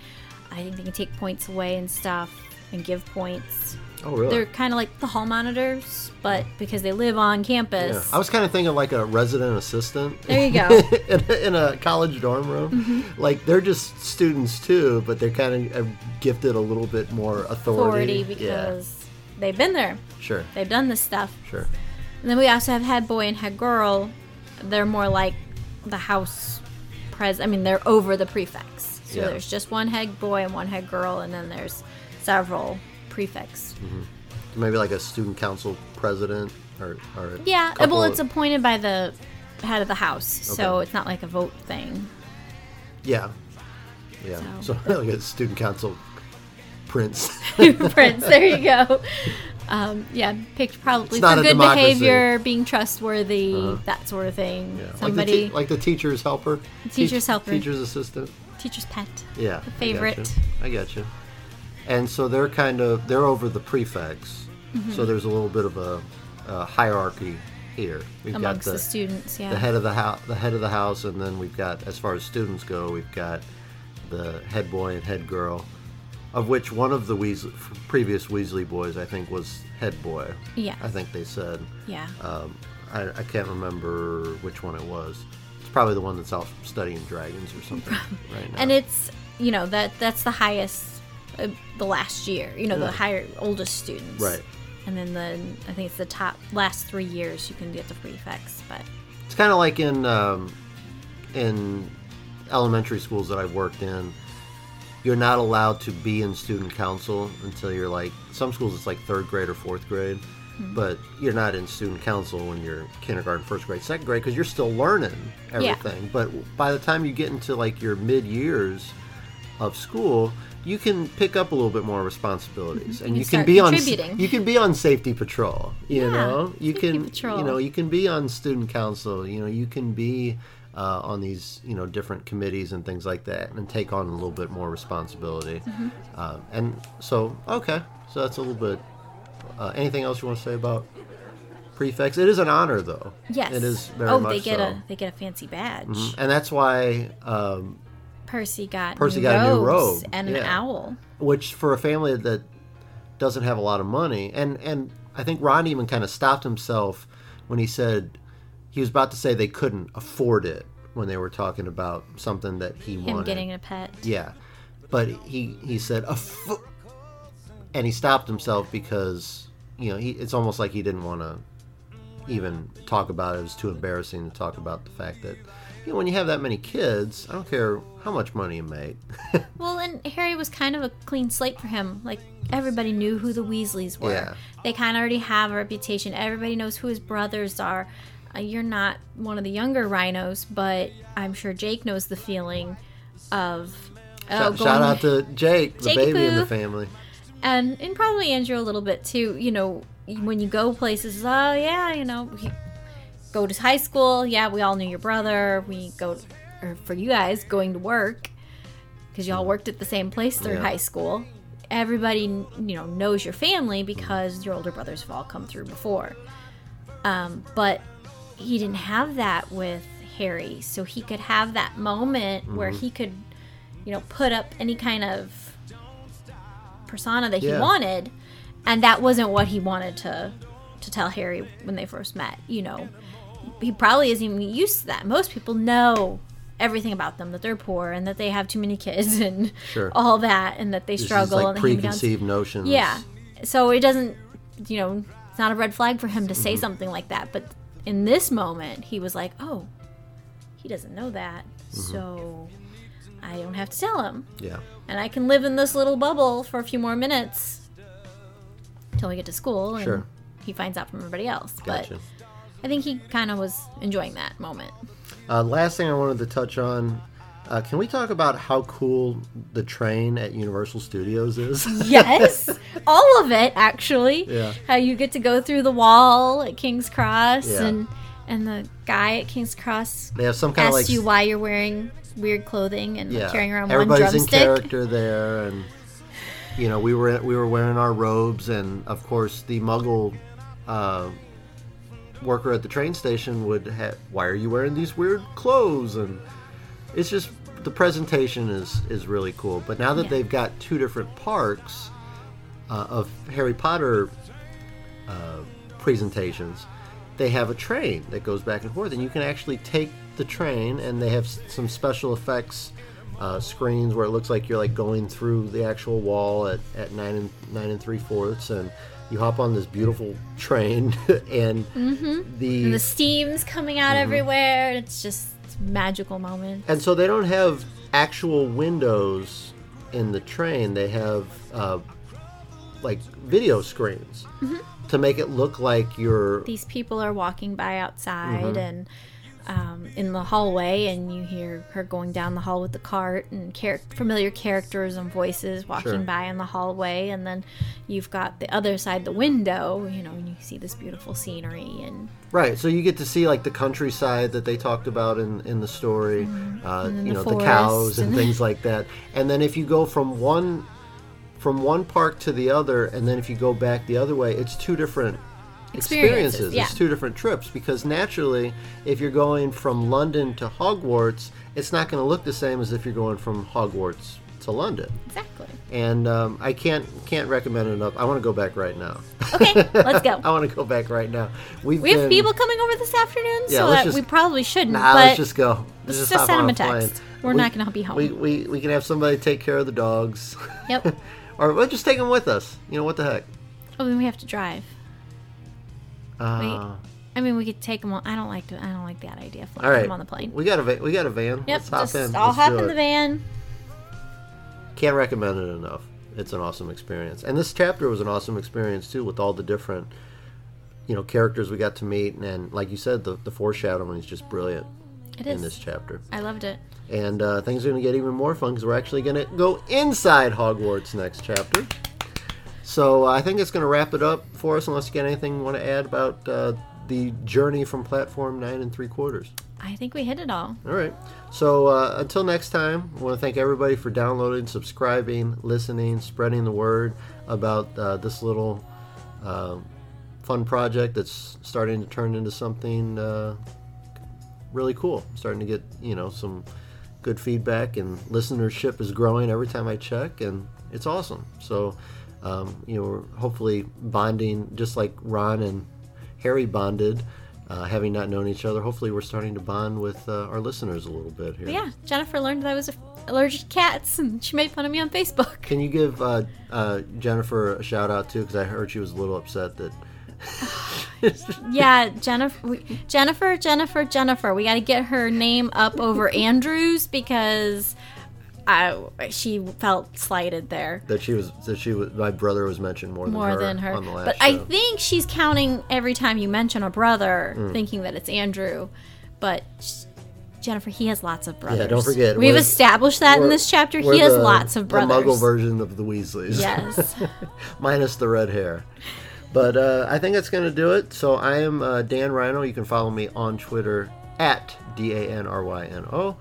I think they can take points away and stuff and give points. Oh, really? They're kind of like the hall monitors, but because they live on campus. Yeah. I was kind of thinking like a resident assistant. There you go. in, a, in a college dorm room. Mm-hmm. Like they're just students too, but they're kind of gifted a little bit more authority. authority because they've been there. sure, They've done this stuff. sure. And then we also have head boy and head girl. They're more like the house pres. I mean, they're over the prefects. So Yeah. there's just one head boy and one head girl, and then there's several prefects. Mm-hmm. Maybe like a student council president or, or Yeah, well, of- it's appointed by the head of the house, so it's not like a vote thing. yeah, yeah. So, So- like a student council prince. Prince, there you go. Um, yeah, picked probably for good behavior, being trustworthy, that sort of thing. Yeah. Somebody, like, the te- like the teacher's helper, Teacher's helper. teacher's assistant. teacher's pet. Yeah, The favorite. I got you. And so they're kind of they're over the prefects. Mm-hmm. So there's a little bit of a, a hierarchy here. We've amongst got the, the, students. Yeah. the head of the house, the head of the house, and then we've got as far as students go, we've got the head boy and head girl. Of which one of the Weasley, previous Weasley boys, I think, was head boy. Yeah. I think they said. Yeah. Um, I, I can't remember which one it was. It's probably the one that's out studying dragons or something right now. and it's you know that that's the highest uh, the last year you know the higher oldest students Right. and then the i think it's the top last three years you can get the prefects but It's kind of like in um, in elementary schools that I've worked in. You're not allowed to be in student council until you're like some schools it's like third grade or fourth grade, Hmm. but you're not in student council when you're kindergarten, first grade, second grade because you're still learning everything. But by the time you get into like your mid years of school, you can pick up a little bit more responsibilities, and can you can be on you can be on safety patrol. You Yeah, know, you can patrol. you know you can be on student council. You know, you can be uh, on these you know different committees and things like that, and take on a little bit more responsibility. Mm-hmm. Uh, and so, okay, so that's a little bit. Uh, anything else you want to say about prefects? It is an honor, though. yes it is very oh they get so. a they get a fancy badge and that's why, um, percy got Percy new got a new robe, and an owl which for a family that doesn't have a lot of money, and and I think Ron even kind of stopped himself when he said he was about to say they couldn't afford it when they were talking about something that he him wanted. getting a pet Yeah, but he he said a fo-, and he stopped himself because you know he it's almost like he didn't want to even talk about it. It was too embarrassing to talk about the fact that you know when you have that many kids, I don't care how much money you make. Well, and Harry was kind of a clean slate for him. Like everybody knew who the Weasleys were. Yeah. They kind of already have a reputation. Everybody knows who his brothers are. Uh, you're not one of the younger Rynos, but I'm sure Jake knows the feeling of oh, shout, shout out to Jake, the baby in the family. and and probably Andrew a little bit too. You know, when you go places, oh yeah, you know, he, go to high school. Yeah, we all knew your brother. We go, or for you guys, going to work because y'all worked at the same place through Yeah. high school. Everybody, you know, knows your family because your older brothers have all come through before. Um, but he didn't have that with Harry, so he could have that moment where Mm-hmm. he could, you know, put up any kind of persona that he Yeah. wanted, and that wasn't what he wanted to to tell Harry when they first met. You know, he probably isn't even used to that. Most people know everything about them that they're poor and that they have too many kids and Sure. all that and that they This is struggle like and preconceived notions. Yeah. So it doesn't, you know, it's not a red flag for him to Mm-hmm. say something like that. But in this moment, he was like, oh, he doesn't know that. Mm-hmm. So I don't have to tell him. Yeah. And I can live in this little bubble for a few more minutes until we get to school. And Sure. he finds out from everybody else. Gotcha. But I think he kind of was enjoying that moment. Uh, last thing I wanted to touch on. Uh, can we talk about how cool the train at Universal Studios is? Yes, all of it actually. Yeah. How you get to go through the wall at King's Cross, Yeah. and and the guy at King's Cross they have some kind of asks like you why you're wearing weird clothing and yeah, carrying around everybody's one in character there, and you know we were we were wearing our robes, and of course the Muggle uh, worker at the train station would have. Why are you wearing these weird clothes? And it's just the presentation is is really cool. But now that Yeah. they've got two different parks uh, of Harry Potter uh, presentations, they have a train that goes back and forth, and you can actually take the train, and they have some special effects uh, screens where it looks like you're like going through the actual wall at, at nine and nine and three fourths, and you hop on this beautiful train, and the And the steam's coming out Mm-hmm. everywhere. It's just magical moment. And so they don't have actual windows in the train. They have uh, like video screens to make it look like you're. These people are walking by outside Mm-hmm. and um, in the hallway, and you hear her going down the hall with the cart and char- familiar characters and voices walking Sure. by in the hallway, and then you've got the other side the window, you know, and you see this beautiful scenery and Right, so you get to see like the countryside that they talked about in, in the story, uh, Mm-hmm. then you the know, the cows and and- things like that. And then if you go from one from one park to the other, and then if you go back the other way, it's two different Experiences, experiences. yeah. It's two different trips because naturally, if you're going from London to Hogwarts, it's not going to look the same as if you're going from Hogwarts to London. Exactly. And um, I can't can't recommend it enough. I want to go back right now. Okay, let's go. I want to go back right now. We've We have been- people coming over this afternoon, Yeah, so just- we probably shouldn't. Nah, but let's just go. let's just just send them a plane. text. We're We- not going to be home. We, we we can have somebody take care of the dogs, yep. or we'll just take them with us. You know what the heck? Oh, then we have to drive. Uh, I mean, we could take them. On, I don't like to. I don't like that idea. Flying all right, them on the plane. We got a va- we got a van. Yep. Let's hop in. I'll Let's hop in the van. Can't recommend it enough. It's an awesome experience, and this chapter was an awesome experience too, with all the different, you know, characters we got to meet, and, and like you said, the the foreshadowing is just brilliant It in this chapter. I loved it. And uh, things are going to get even more fun because we're actually going to go inside Hogwarts next chapter. So uh, I think it's going to wrap it up for us, unless you got anything you want to add about uh, the journey from platform nine and three quarters. I think we hit it all. All right. So uh, until next time, I want to thank everybody for downloading, subscribing, listening, spreading the word about uh, this little uh, fun project that's starting to turn into something uh, really cool. starting to get you know some good feedback and listenership is growing every time I check, and it's awesome. So um, you know, hopefully bonding just like Ron and Harry bonded. Uh, having not known each other, hopefully we're starting to bond with uh, our listeners a little bit here. But yeah, Jennifer learned that I was allergic to cats, and she made fun of me on Facebook. Can you give uh, uh, Jennifer a shout out too? Because I heard she was a little upset that. Yeah, Jennifer, we, Jennifer, Jennifer, Jennifer. We got to get her name up over Andrews because I she felt slighted there that she was that she was my brother was mentioned more than more her than her. on the last But I think she's counting every time you mention a brother, Mm. thinking that it's Andrew. But sh- Jennifer, he has lots of brothers. yeah, don't forget We've established that in this chapter. He has the- lots of brothers. The Muggle version of the Weasleys. Yes. minus the red hair. But uh, I think that's going to do it. So I am uh, Dan Ryno. You can follow me on Twitter at D A N R Y N O.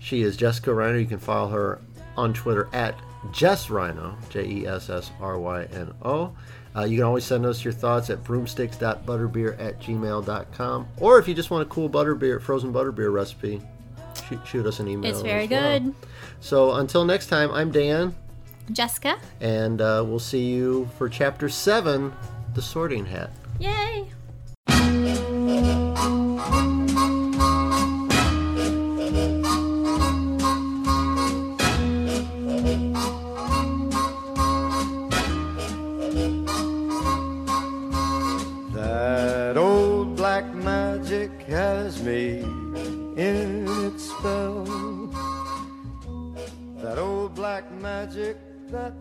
She is Jessica Ryno. You can follow her on Twitter at Jess Ryno, J E S S R Y N O. Uh, you can always send us your thoughts at broomsticks.butterbeer at gmail.com. Or if you just want a cool butterbeer, frozen butterbeer recipe, shoot, shoot us an email. it's very well. good. So until next time, I'm Dan, Jessica, and uh, we'll see you for chapter 7 The Sorting Hat. yay! Me in its spell. That old black magic that